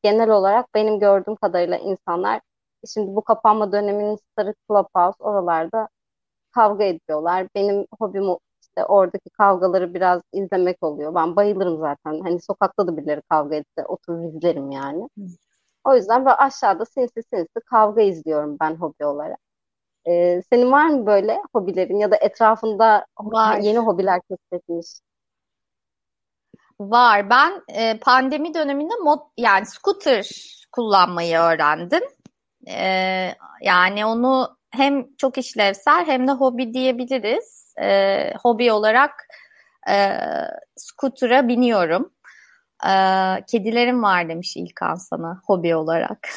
genel olarak benim gördüğüm kadarıyla insanlar şimdi bu kapanma döneminin starı Clubhouse oralarda kavga ediyorlar. Benim hobim işte oradaki kavgaları biraz izlemek oluyor. Ben bayılırım zaten. Hani sokakta da birileri kavga etse oturur izlerim yani. O yüzden böyle aşağıda sinsi sinsi kavga izliyorum ben hobi olarak. Ee, senin var mı böyle hobilerin ya da etrafında var. yeni hobiler keşfetmiş? Var. Ben e, pandemi döneminde mod yani scooter kullanmayı öğrendim. E, yani onu hem çok işlevsel hem de hobi diyebiliriz. E, hobi olarak e, scooter'a biniyorum. E, kedilerim var demiş İlkan sana hobi olarak.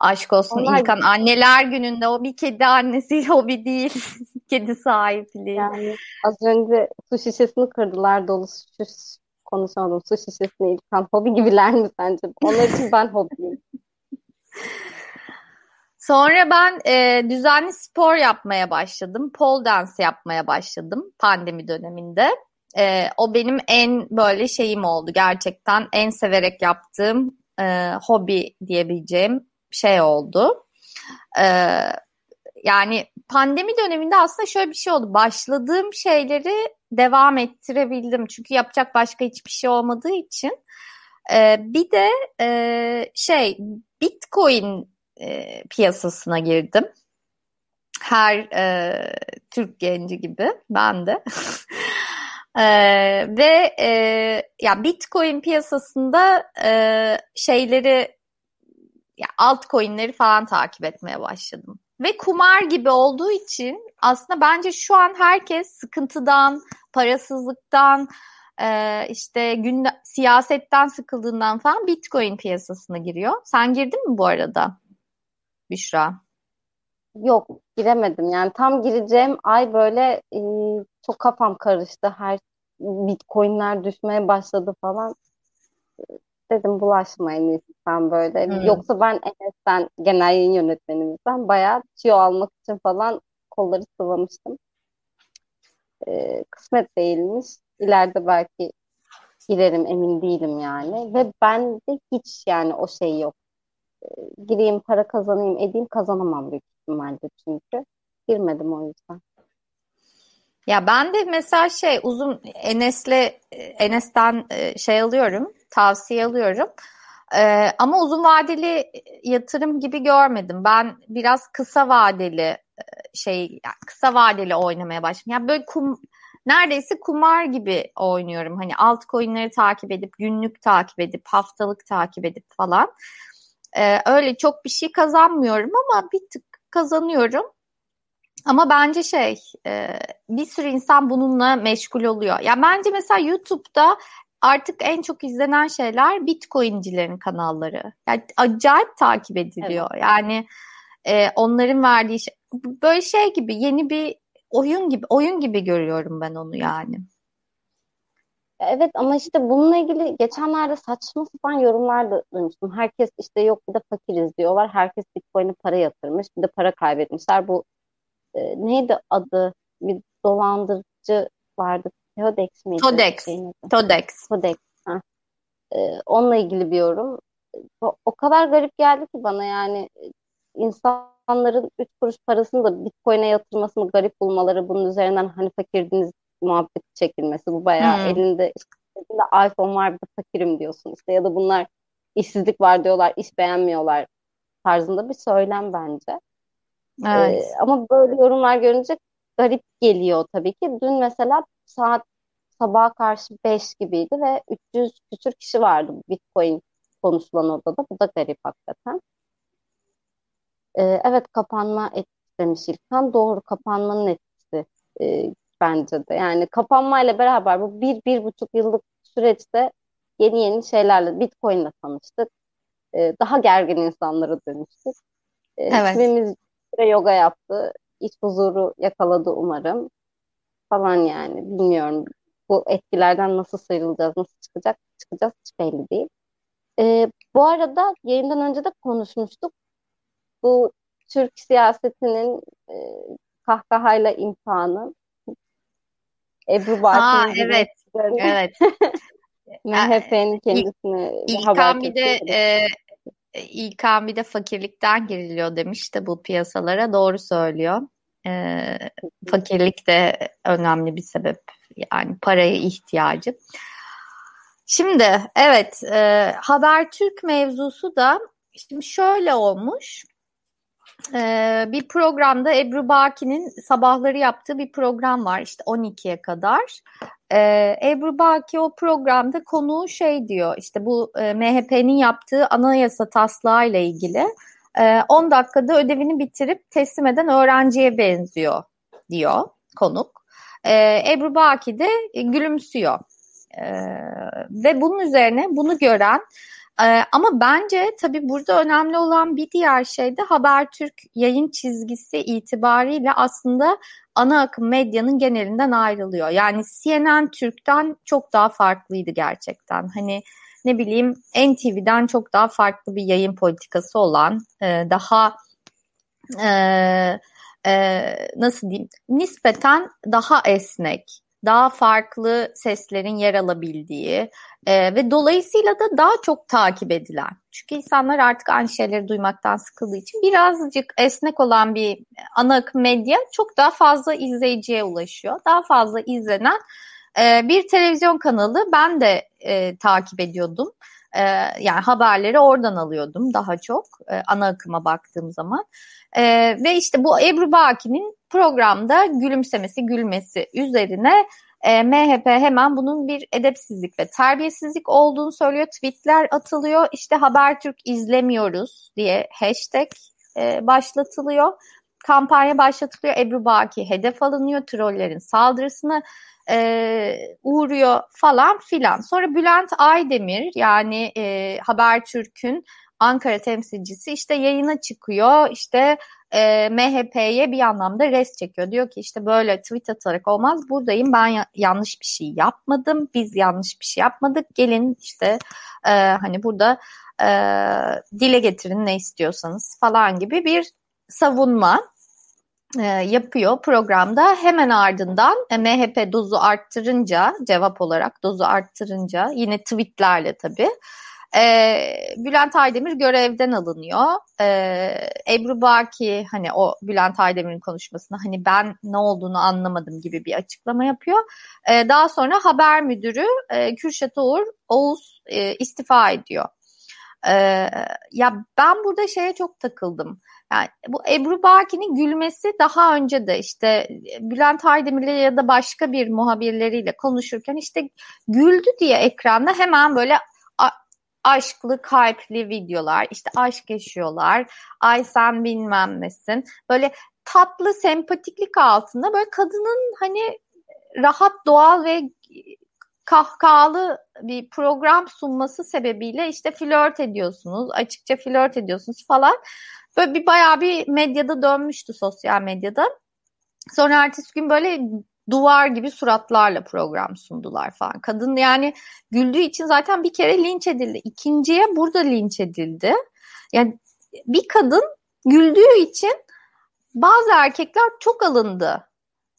Aşk olsun Onlar... İlkan. Anneler gününde o bir kedi annesi o bir değil. kedi sahipliği. Yani az önce su şişesini kırdılar dolu su konuşamadım. Su şişesini İlkan. Hobi gibiler mi sence? Onlar için ben hobiyim. Sonra ben e, düzenli spor yapmaya başladım. Pole dance yapmaya başladım pandemi döneminde. e, o benim en böyle şeyim oldu gerçekten en severek yaptığım e, hobi diyebileceğim şey oldu. E, yani pandemi döneminde aslında şöyle bir şey oldu. Başladığım şeyleri devam ettirebildim. Çünkü yapacak başka hiçbir şey olmadığı için. E, bir de e, şey Bitcoin e, piyasasına girdim. Her e, Türk genci gibi ben de. e, ve e, ya Bitcoin piyasasında e, şeyleri ya altcoin'leri falan takip etmeye başladım. Ve kumar gibi olduğu için aslında bence şu an herkes sıkıntıdan, parasızlıktan, e, işte günde, siyasetten sıkıldığından falan Bitcoin piyasasına giriyor. Sen girdin mi bu arada Büşra? Yok giremedim yani tam gireceğim ay böyle e, çok kafam karıştı her bitcoinler düşmeye başladı falan dedim bulaşmayın sen böyle hmm. yoksa ben Enes'ten genel yayın yönetmenimizden bayağı tüyo almak için falan kolları sıvamıştım e, kısmet değilmiş ileride belki girerim emin değilim yani ve bende hiç yani o şey yok e, gireyim para kazanayım edeyim kazanamam büyük ihtimalle çünkü. Girmedim o yüzden. Ya ben de mesela şey uzun Enes'le Enes'ten şey alıyorum, tavsiye alıyorum. Ee, ama uzun vadeli yatırım gibi görmedim. Ben biraz kısa vadeli şey yani kısa vadeli oynamaya başladım. Yani böyle kum, neredeyse kumar gibi oynuyorum. Hani altcoin'leri takip edip, günlük takip edip, haftalık takip edip falan. Ee, öyle çok bir şey kazanmıyorum ama bir tık kazanıyorum. Ama bence şey bir sürü insan bununla meşgul oluyor. Ya bence mesela YouTube'da artık en çok izlenen şeyler Bitcoin'cilerin kanalları. Yani acayip takip ediliyor. Evet. Yani e, onların verdiği şey, böyle şey gibi yeni bir oyun gibi oyun gibi görüyorum ben onu yani. Evet ama işte bununla ilgili geçenlerde saçma sapan yorumlar da duymuştum. Herkes işte yok bir de fakiriz diyorlar. Herkes Bitcoin'e para yatırmış. Bir de para kaybetmişler. Bu e, neydi adı? Bir dolandırıcı vardı. Todex miydi? Todex. Todex. Todex. Ha. E, onunla ilgili bir yorum. O, o kadar garip geldi ki bana yani insanların 3 kuruş parasını da Bitcoin'e yatırmasını garip bulmaları, bunun üzerinden hani fakirdiniz muhabbet çekilmesi. Bu bayağı hmm. elinde işte, elinde iPhone var bir de fakirim diyorsun işte ya da bunlar işsizlik var diyorlar, iş beğenmiyorlar tarzında bir söylem bence. Evet. Ee, ama böyle yorumlar görünce garip geliyor tabii ki. Dün mesela saat sabaha karşı 5 gibiydi ve 300 küsür kişi vardı Bitcoin konuşulan odada. Bu da garip hakikaten. Ee, evet kapanma etkisi demiş İlkan. Doğru kapanmanın etkisi e, bence de. Yani kapanmayla beraber bu bir, bir buçuk yıllık süreçte yeni yeni şeylerle Bitcoin'le tanıştık. Ee, daha gergin insanlara dönüştük. Ee, evet. Kimimiz yoga yaptı. İç huzuru yakaladı umarım. Falan yani bilmiyorum. Bu etkilerden nasıl sıyrılacağız, nasıl çıkacak, çıkacağız hiç belli değil. Ee, bu arada yayından önce de konuşmuştuk. Bu Türk siyasetinin e, kahkahayla imtihanı Ebru Bartın'ın evet, evet. MHP'nin kendisine İlkan bir de e, İlkan bir de fakirlikten giriliyor demiş de bu piyasalara doğru söylüyor. E, fakirlik de önemli bir sebep yani paraya ihtiyacı. Şimdi evet e, Habertürk mevzusu da şimdi şöyle olmuş e, bir programda Ebru Baki'nin sabahları yaptığı bir program var işte 12'ye kadar. E, Ebru Baki o programda konuğu şey diyor işte bu e, MHP'nin yaptığı anayasa taslağı ile ilgili e, 10 dakikada ödevini bitirip teslim eden öğrenciye benziyor diyor konuk. E, Ebru Baki de gülümsüyor. E, ve bunun üzerine bunu gören ee, ama bence tabii burada önemli olan bir diğer şey de Habertürk yayın çizgisi itibariyle aslında ana akım medyanın genelinden ayrılıyor. Yani CNN Türk'ten çok daha farklıydı gerçekten. Hani ne bileyim NTV'den çok daha farklı bir yayın politikası olan, e, daha e, e, nasıl diyeyim nispeten daha esnek daha farklı seslerin yer alabildiği e, ve dolayısıyla da daha çok takip edilen. Çünkü insanlar artık aynı şeyleri duymaktan sıkıldığı için birazcık esnek olan bir ana akım medya çok daha fazla izleyiciye ulaşıyor. Daha fazla izlenen e, bir televizyon kanalı ben de e, takip ediyordum. E, yani haberleri oradan alıyordum daha çok e, ana akıma baktığım zaman. E, ve işte bu Ebru Baki'nin programda gülümsemesi gülmesi üzerine e, MHP hemen bunun bir edepsizlik ve terbiyesizlik olduğunu söylüyor. Tweetler atılıyor. İşte Habertürk izlemiyoruz diye hashtag e, başlatılıyor. Kampanya başlatılıyor. Ebru Baki hedef alınıyor. Trollerin saldırısını e, uğruyor falan filan. Sonra Bülent Aydemir yani e, Habertürk'ün Ankara temsilcisi işte yayına çıkıyor. İşte e, MHP'ye bir anlamda res çekiyor. Diyor ki işte böyle tweet atarak olmaz. Buradayım ben ya- yanlış bir şey yapmadım. Biz yanlış bir şey yapmadık. Gelin işte e, hani burada e, dile getirin ne istiyorsanız falan gibi bir savunma yapıyor programda. Hemen ardından e, MHP dozu arttırınca cevap olarak dozu arttırınca yine tweetlerle tabii e, Bülent Aydemir görevden alınıyor. E, Ebru Baki hani o Bülent Aydemir'in konuşmasında hani ben ne olduğunu anlamadım gibi bir açıklama yapıyor. E, daha sonra haber müdürü e, Kürşat Oğur, Oğuz e, istifa ediyor. E, ya ben burada şeye çok takıldım. Yani bu Ebru Baki'nin gülmesi daha önce de işte Bülent Aydemir'le ya da başka bir muhabirleriyle konuşurken işte güldü diye ekranda hemen böyle aşklı, kalpli videolar, işte aşk yaşıyorlar, ay sen bilmem nesin. Böyle tatlı, sempatiklik altında böyle kadının hani rahat, doğal ve kahkahalı bir program sunması sebebiyle işte flört ediyorsunuz, açıkça flört ediyorsunuz falan. Böyle bir bayağı bir medyada dönmüştü sosyal medyada. Sonra ertesi gün böyle duvar gibi suratlarla program sundular falan. Kadın yani güldüğü için zaten bir kere linç edildi. İkinciye burada linç edildi. Yani bir kadın güldüğü için bazı erkekler çok alındı.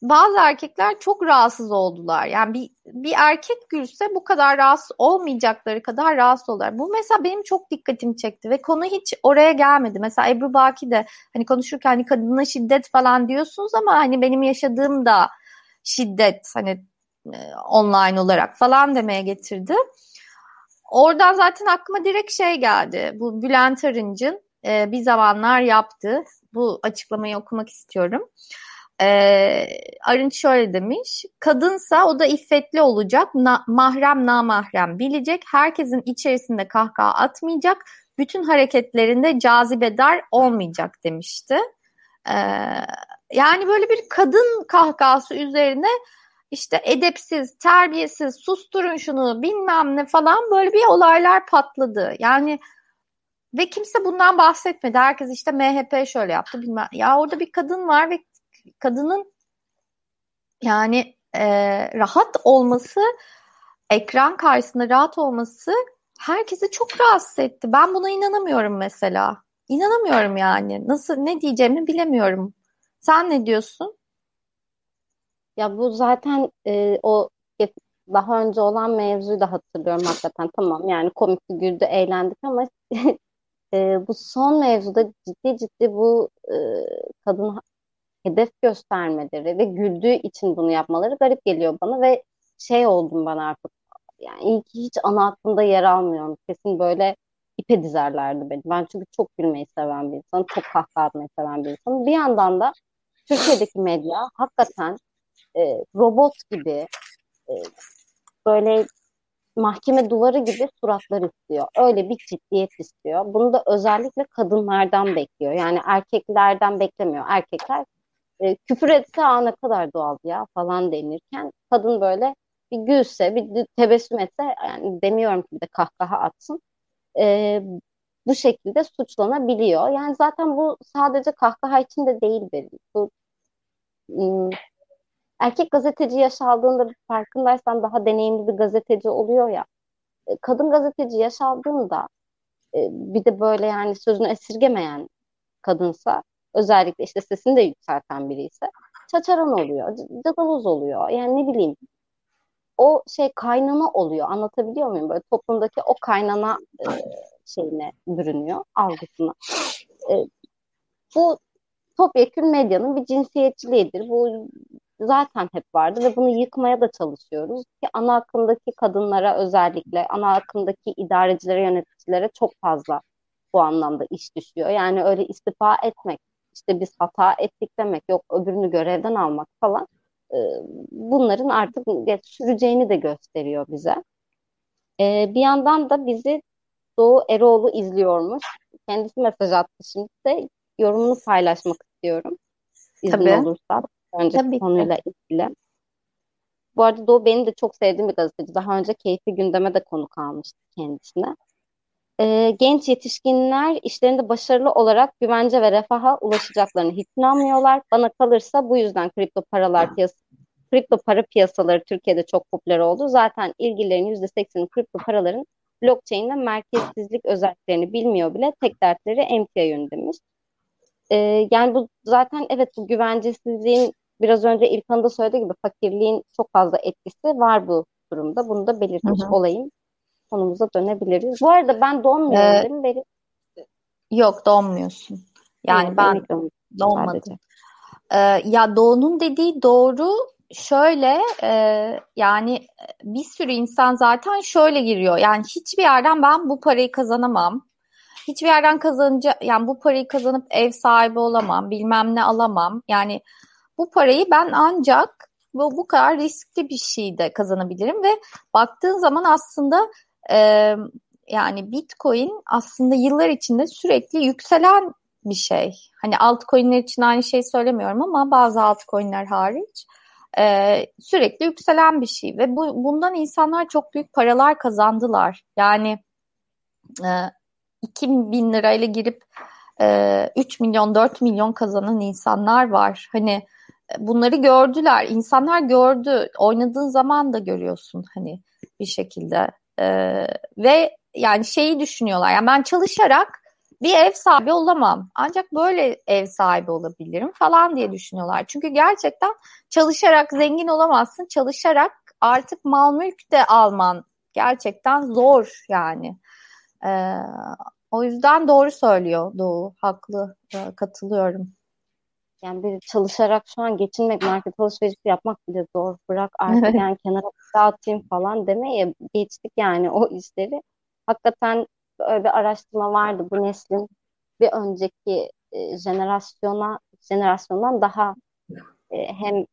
Bazı erkekler çok rahatsız oldular. Yani bir, bir erkek gülse bu kadar rahatsız olmayacakları kadar rahatsız oldular. Bu mesela benim çok dikkatimi çekti ve konu hiç oraya gelmedi. Mesela Ebru Baki de hani konuşurken hani kadına şiddet falan diyorsunuz ama hani benim yaşadığım da şiddet hani e, online olarak falan demeye getirdi. Oradan zaten aklıma direkt şey geldi. Bu Bülent Arınç'ın e, bir zamanlar yaptı. Bu açıklamayı okumak istiyorum. E, Arınç şöyle demiş. Kadınsa o da iffetli olacak. Na, mahrem namahrem bilecek. Herkesin içerisinde kahkaha atmayacak. Bütün hareketlerinde cazibedar olmayacak demişti. E, yani böyle bir kadın kahkahası üzerine işte edepsiz, terbiyesiz, susturun şunu bilmem ne falan böyle bir olaylar patladı. Yani ve kimse bundan bahsetmedi. Herkes işte MHP şöyle yaptı bilmem. Ya orada bir kadın var ve kadının yani e, rahat olması, ekran karşısında rahat olması herkesi çok rahatsız etti. Ben buna inanamıyorum mesela. İnanamıyorum yani. Nasıl ne diyeceğimi bilemiyorum. Sen ne diyorsun? Ya bu zaten e, o daha önce olan mevzuyu da hatırlıyorum hakikaten. Tamam yani komikti, güldü, eğlendik ama e, bu son mevzuda ciddi ciddi bu e, kadın hedef göstermeleri ve güldüğü için bunu yapmaları garip geliyor bana ve şey oldum ben artık. Yani iyi ki hiç ana aklımda yer almıyorum. Kesin böyle ipe dizerlerdi beni. Ben çünkü çok gülmeyi seven bir insanım. Çok kahkaha atmayı seven bir insanım. Bir yandan da Türkiye'deki medya hakikaten e, robot gibi e, böyle mahkeme duvarı gibi suratlar istiyor. Öyle bir ciddiyet istiyor. Bunu da özellikle kadınlardan bekliyor. Yani erkeklerden beklemiyor. Erkekler e, küfür etse aa ne kadar doğal ya falan denirken kadın böyle bir gülse, bir tebessüm etse yani demiyorum ki bir de kahkaha atsın. E, bu şekilde suçlanabiliyor. Yani zaten bu sadece kahkaha için de değil benim. Bu ım, erkek gazeteci yaş aldığında farkındaysan daha deneyimli bir gazeteci oluyor ya. E, kadın gazeteci yaş aldığında e, bir de böyle yani sözünü esirgemeyen kadınsa özellikle işte sesini de yükselten biri ise çaçaran oluyor, cadaloz oluyor. Yani ne bileyim o şey kaynana oluyor. Anlatabiliyor muyum? Böyle toplumdaki o kaynana e, şeyine bürünüyor, algısına. E, bu topyekün medyanın bir cinsiyetçiliğidir. Bu zaten hep vardı ve bunu yıkmaya da çalışıyoruz. Ki ana akımdaki kadınlara özellikle, ana akımdaki idarecilere, yöneticilere çok fazla bu anlamda iş düşüyor. Yani öyle istifa etmek, işte biz hata ettik demek, yok öbürünü görevden almak falan e, bunların artık süreceğini de gösteriyor bize. E, bir yandan da bizi Doğu Eroğlu izliyormuş. Kendisi mesaj attı şimdi de yorumunu paylaşmak istiyorum. İzin Tabii. olursa. Önce Tabii konuyla ki. ilgili. Bu arada Doğu benim de çok sevdiğim bir gazeteci. Daha önce Keyfi Gündeme de konu kalmıştı kendisine. Ee, genç yetişkinler işlerinde başarılı olarak güvence ve refaha ulaşacaklarını hiç inanmıyorlar. Bana kalırsa bu yüzden kripto paralar piyasası kripto para piyasaları Türkiye'de çok popüler oldu. Zaten ilgilerin %80'i kripto paraların blockchain'le merkezsizlik özelliklerini bilmiyor bile tek dertleri emtia yönündemiş. Ee, yani bu zaten evet bu güvencesizliğin biraz önce İlkan'ın da söylediği gibi fakirliğin çok fazla etkisi var bu durumda. Bunu da belirtmiş hı hı. olayım. Konumuza dönebiliriz. Bu arada ben donmuyorum ee, değil mi Beri? Yok donmuyorsun. Yani evet, ben donmadım. Ee, ya Doğu'nun dediği doğru şöyle e, yani bir sürü insan zaten şöyle giriyor. Yani hiçbir yerden ben bu parayı kazanamam. Hiçbir yerden kazanınca yani bu parayı kazanıp ev sahibi olamam, bilmem ne alamam. Yani bu parayı ben ancak bu, bu kadar riskli bir şeyde kazanabilirim ve baktığın zaman aslında e, yani Bitcoin aslında yıllar içinde sürekli yükselen bir şey. Hani altcoin'ler için aynı şey söylemiyorum ama bazı altcoin'ler hariç e, sürekli yükselen bir şey ve bu, bundan insanlar çok büyük paralar kazandılar. Yani e, 2 bin lirayla girip e, 3 milyon 4 milyon kazanan insanlar var. Hani e, bunları gördüler. insanlar gördü. Oynadığın zaman da görüyorsun hani bir şekilde. E, ve yani şeyi düşünüyorlar. Yani ben çalışarak bir ev sahibi olamam. Ancak böyle ev sahibi olabilirim falan diye düşünüyorlar. Çünkü gerçekten çalışarak zengin olamazsın. Çalışarak artık mal mülk de alman gerçekten zor yani. Ee, o yüzden doğru söylüyor Doğu. Haklı. Ee, katılıyorum. Yani bir çalışarak şu an geçinmek, market alışverişi yapmak bile zor. Bırak artık yani kenara dağıtayım falan demeye geçtik yani o işleri. Hakikaten öyle bir araştırma vardı. Bu neslin bir önceki e, jenerasyona jenerasyondan daha e, hem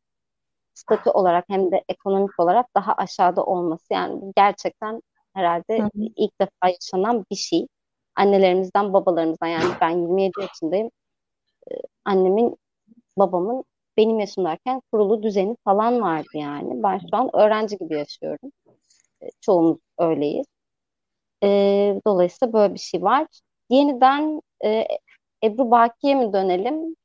statü olarak hem de ekonomik olarak daha aşağıda olması yani gerçekten herhalde hı hı. ilk defa yaşanan bir şey. Annelerimizden, babalarımızdan yani ben 27 yaşındayım. Ee, annemin, babamın benim yaşımdayken kurulu düzeni falan vardı yani. Ben şu an öğrenci gibi yaşıyorum. Ee, çoğumuz öyleyiz. E, dolayısıyla böyle bir şey var. Yeniden e, Ebru Baki'ye mi dönelim?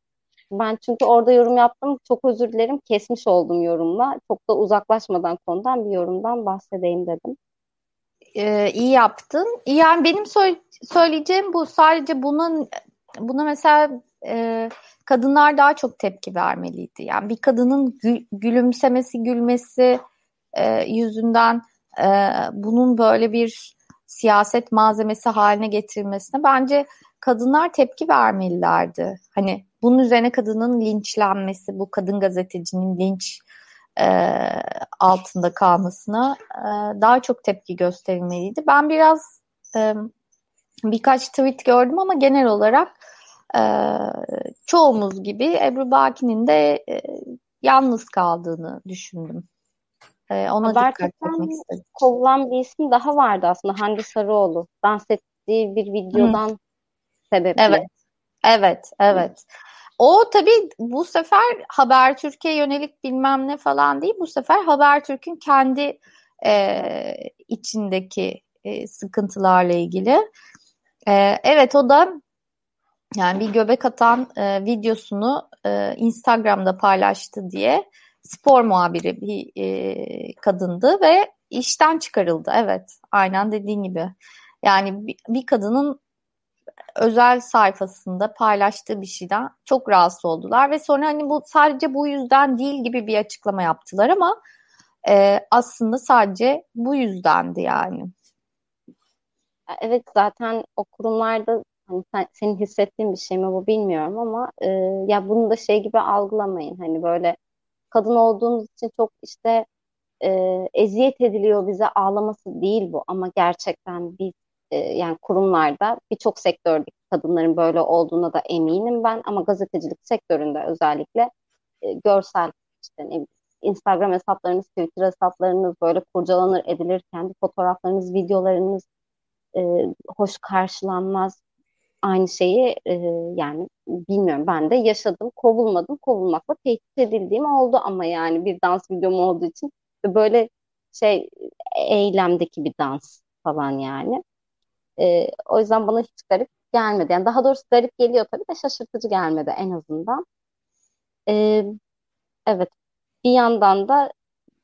Ben çünkü orada yorum yaptım. Çok özür dilerim. Kesmiş oldum yorumla. Çok da uzaklaşmadan konudan bir yorumdan bahsedeyim dedim. Ee, iyi yaptın. Yani benim söyleyeceğim bu. Sadece bunun buna mesela e, kadınlar daha çok tepki vermeliydi. Yani bir kadının gül, gülümsemesi, gülmesi e, yüzünden e, bunun böyle bir siyaset malzemesi haline getirilmesine bence kadınlar tepki vermelilerdi. Hani bunun üzerine kadının linçlenmesi, bu kadın gazetecinin linç e, altında kalmasına e, daha çok tepki gösterilmeliydi. Ben biraz e, birkaç tweet gördüm ama genel olarak e, çoğumuz gibi Ebru Baki'nin de e, yalnız kaldığını düşündüm. Ee, ona istedim. Kovulan bir isim daha vardı aslında Hande Sarıoğlu. Dans ettiği bir videodan Hı. sebeple. Evet. Evet, evet. O tabii bu sefer Haber Türkiye yönelik bilmem ne falan değil. Bu sefer Haber Türk'ün kendi e, içindeki e, sıkıntılarla ilgili. E, evet o da yani bir göbek atan e, videosunu e, Instagram'da paylaştı diye spor muhabiri bir e, kadındı ve işten çıkarıldı. Evet, aynen dediğin gibi. Yani bir, bir kadının özel sayfasında paylaştığı bir şeyden çok rahatsız oldular ve sonra hani bu sadece bu yüzden değil gibi bir açıklama yaptılar ama E, aslında sadece bu yüzdendi yani. Evet zaten o kurumlarda hani sen, senin hissettiğin bir şey mi bu bilmiyorum ama e, ya bunu da şey gibi algılamayın. Hani böyle kadın olduğumuz için çok işte e, eziyet ediliyor bize ağlaması değil bu ama gerçekten biz e, yani kurumlarda birçok sektördeki kadınların böyle olduğuna da eminim ben ama gazetecilik sektöründe özellikle e, görsel işte ne Instagram hesaplarınız, Twitter hesaplarınız böyle kurcalanır edilir. Kendi fotoğraflarınız, videolarınız e, hoş karşılanmaz. Aynı şeyi e, yani bilmiyorum ben de yaşadım. Kovulmadım. Kovulmakla tehdit edildiğim oldu ama yani bir dans videom olduğu için böyle şey eylemdeki bir dans falan yani. E, o yüzden bana hiç garip gelmedi. Yani daha doğrusu garip geliyor tabii de şaşırtıcı gelmedi en azından. E, evet. Bir yandan da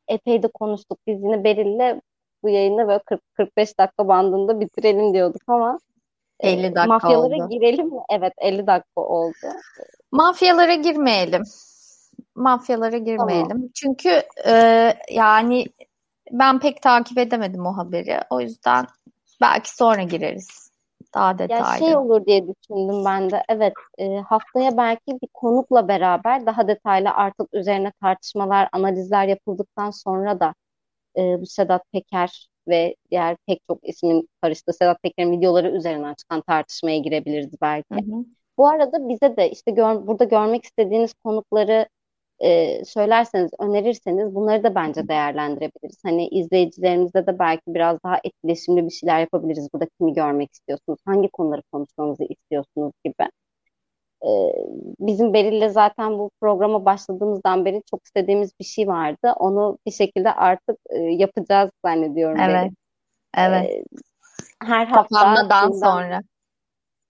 epey de konuştuk. Biz yine Beril'le bu yayını böyle 40-45 dakika bandında bitirelim diyorduk ama 50 dakika mafyalara oldu. girelim mi? Evet 50 dakika oldu. Mafyalara girmeyelim. Mafyalara girmeyelim. Tamam. Çünkü e, yani ben pek takip edemedim o haberi. O yüzden belki sonra gireriz. Daha detaylı. Ya şey olur diye düşündüm ben de. Evet e, haftaya belki bir konukla beraber daha detaylı artık üzerine tartışmalar, analizler yapıldıktan sonra da e, bu Sedat Peker ve diğer pek çok ismin karıştığı Sedat Peker'in videoları üzerinden çıkan tartışmaya girebiliriz belki. Hı hı. Bu arada bize de işte gör, burada görmek istediğiniz konukları e, söylerseniz, önerirseniz bunları da bence değerlendirebiliriz. Hani izleyicilerimizle de belki biraz daha etkileşimli bir şeyler yapabiliriz. Burada kimi görmek istiyorsunuz, hangi konuları konuşmamızı istiyorsunuz gibi. E, bizim Beril'le zaten bu programa başladığımızdan beri çok istediğimiz bir şey vardı. Onu bir şekilde artık e, yapacağız zannediyorum. Evet. Beril. Evet. E, her hafta kapanmadan sonra.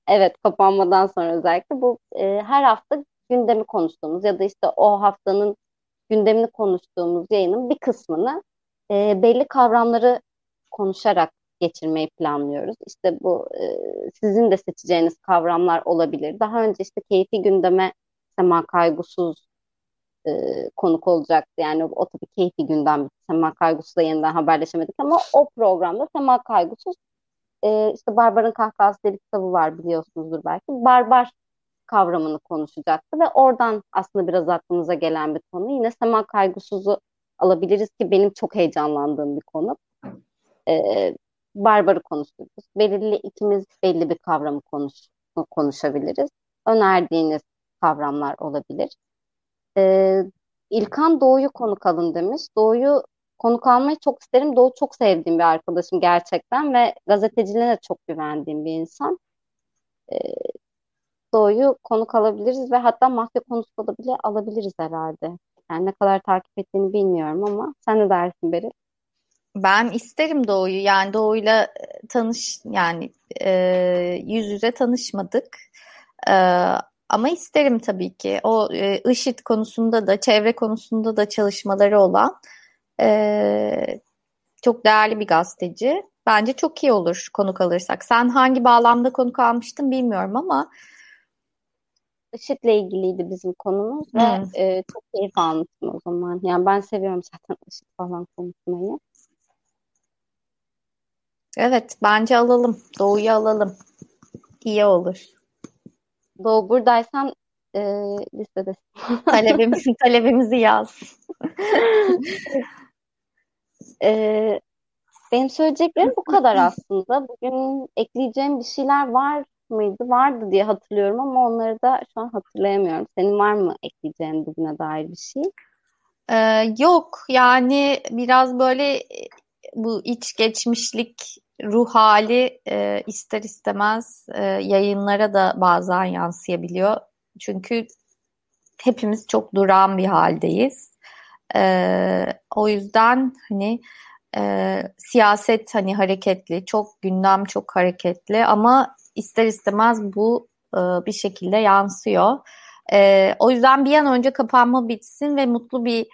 Evet, kapanmadan sonra özellikle bu e, her hafta gündemi konuştuğumuz ya da işte o haftanın gündemini konuştuğumuz yayının bir kısmını e, belli kavramları konuşarak geçirmeyi planlıyoruz. İşte bu e, sizin de seçeceğiniz kavramlar olabilir. Daha önce işte keyfi gündeme Sema Kaygusuz e, konuk olacaktı. Yani o, tabii keyfi gündem Sema Kaygusuz'la yeniden haberleşemedik ama o programda Sema Kaygusuz e, işte Barbar'ın Kahkahası diye kitabı var biliyorsunuzdur belki. Barbar kavramını konuşacaktı ve oradan aslında biraz aklımıza gelen bir konu. Yine Sema Kaygusuz'u alabiliriz ki benim çok heyecanlandığım bir konu. Ee, Barbar'ı konuşuruz. Belirli ikimiz belli bir kavramı konuş, konuşabiliriz. Önerdiğiniz kavramlar olabilir. Ee, İlkan Doğu'yu konuk alın demiş. Doğu'yu konuk almayı çok isterim. Doğu çok sevdiğim bir arkadaşım gerçekten ve gazeteciliğine çok güvendiğim bir insan. Ee, Doğu'yu konuk alabiliriz ve hatta mafya konusu da bile alabiliriz herhalde. Yani ne kadar takip ettiğini bilmiyorum ama sen ne dersin Beril? Ben isterim Doğu'yu. Yani Doğu'yla e, tanış yani e, yüz yüze tanışmadık. E, ama isterim tabii ki. O e, IŞİD konusunda da çevre konusunda da çalışmaları olan e, çok değerli bir gazeteci. Bence çok iyi olur konuk alırsak. Sen hangi bağlamda konuk almıştın bilmiyorum ama IŞİD'le ilgiliydi bizim konumuz ve hmm. e, çok keyif almıştım o zaman. Yani ben seviyorum zaten IŞİD falan konuşmayı. Evet, bence alalım. Doğu'yu alalım. İyi olur. Doğu buradaysan e, listedesin. Talebimiz, talebimizi yaz. e, benim söyleyeceklerim bu kadar aslında. Bugün ekleyeceğim bir şeyler var mıydı? Vardı diye hatırlıyorum ama onları da şu an hatırlayamıyorum. Senin var mı ekleyeceğin bugüne dair bir şey? Ee, yok yani biraz böyle bu iç geçmişlik ruh hali e, ister istemez e, yayınlara da bazen yansıyabiliyor. Çünkü hepimiz çok duran bir haldeyiz. E, o yüzden hani e, siyaset hani hareketli, çok gündem çok hareketli ama ister istemez bu e, bir şekilde yansıyor. E, o yüzden bir an önce kapanma bitsin ve mutlu bir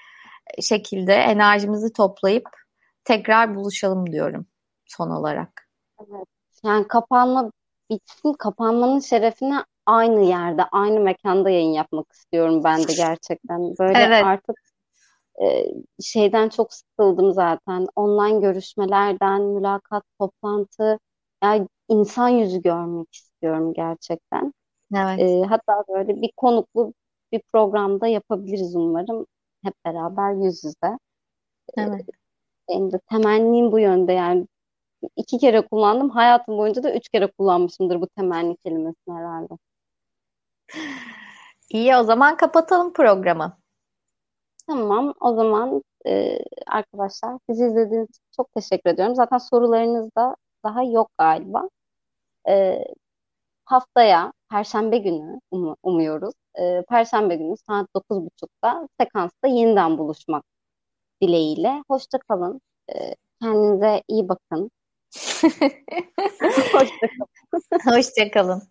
şekilde enerjimizi toplayıp tekrar buluşalım diyorum son olarak. Evet. Yani kapanma bitsin, kapanmanın şerefine aynı yerde, aynı mekanda yayın yapmak istiyorum ben de gerçekten. Böyle evet. artık e, şeyden çok sıkıldım zaten. Online görüşmelerden, mülakat, toplantı. Yani insan yüzü görmek istiyorum gerçekten. Evet. E, hatta böyle bir konuklu bir programda yapabiliriz umarım. Hep beraber yüz yüze. Evet. Benim de temennim bu yönde yani. iki kere kullandım. Hayatım boyunca da üç kere kullanmışımdır bu temenni kelimesini herhalde. İyi o zaman kapatalım programı. Tamam, o zaman e, arkadaşlar bizi izlediğiniz için çok teşekkür ediyorum. Zaten sorularınız da daha yok galiba. E, haftaya Perşembe günü um umuyoruz. E, Perşembe günü saat 9.30'da sekansta yeniden buluşmak dileğiyle. Hoşça kalın. Ee, kendinize iyi bakın. Hoşça kalın. Hoşça kalın.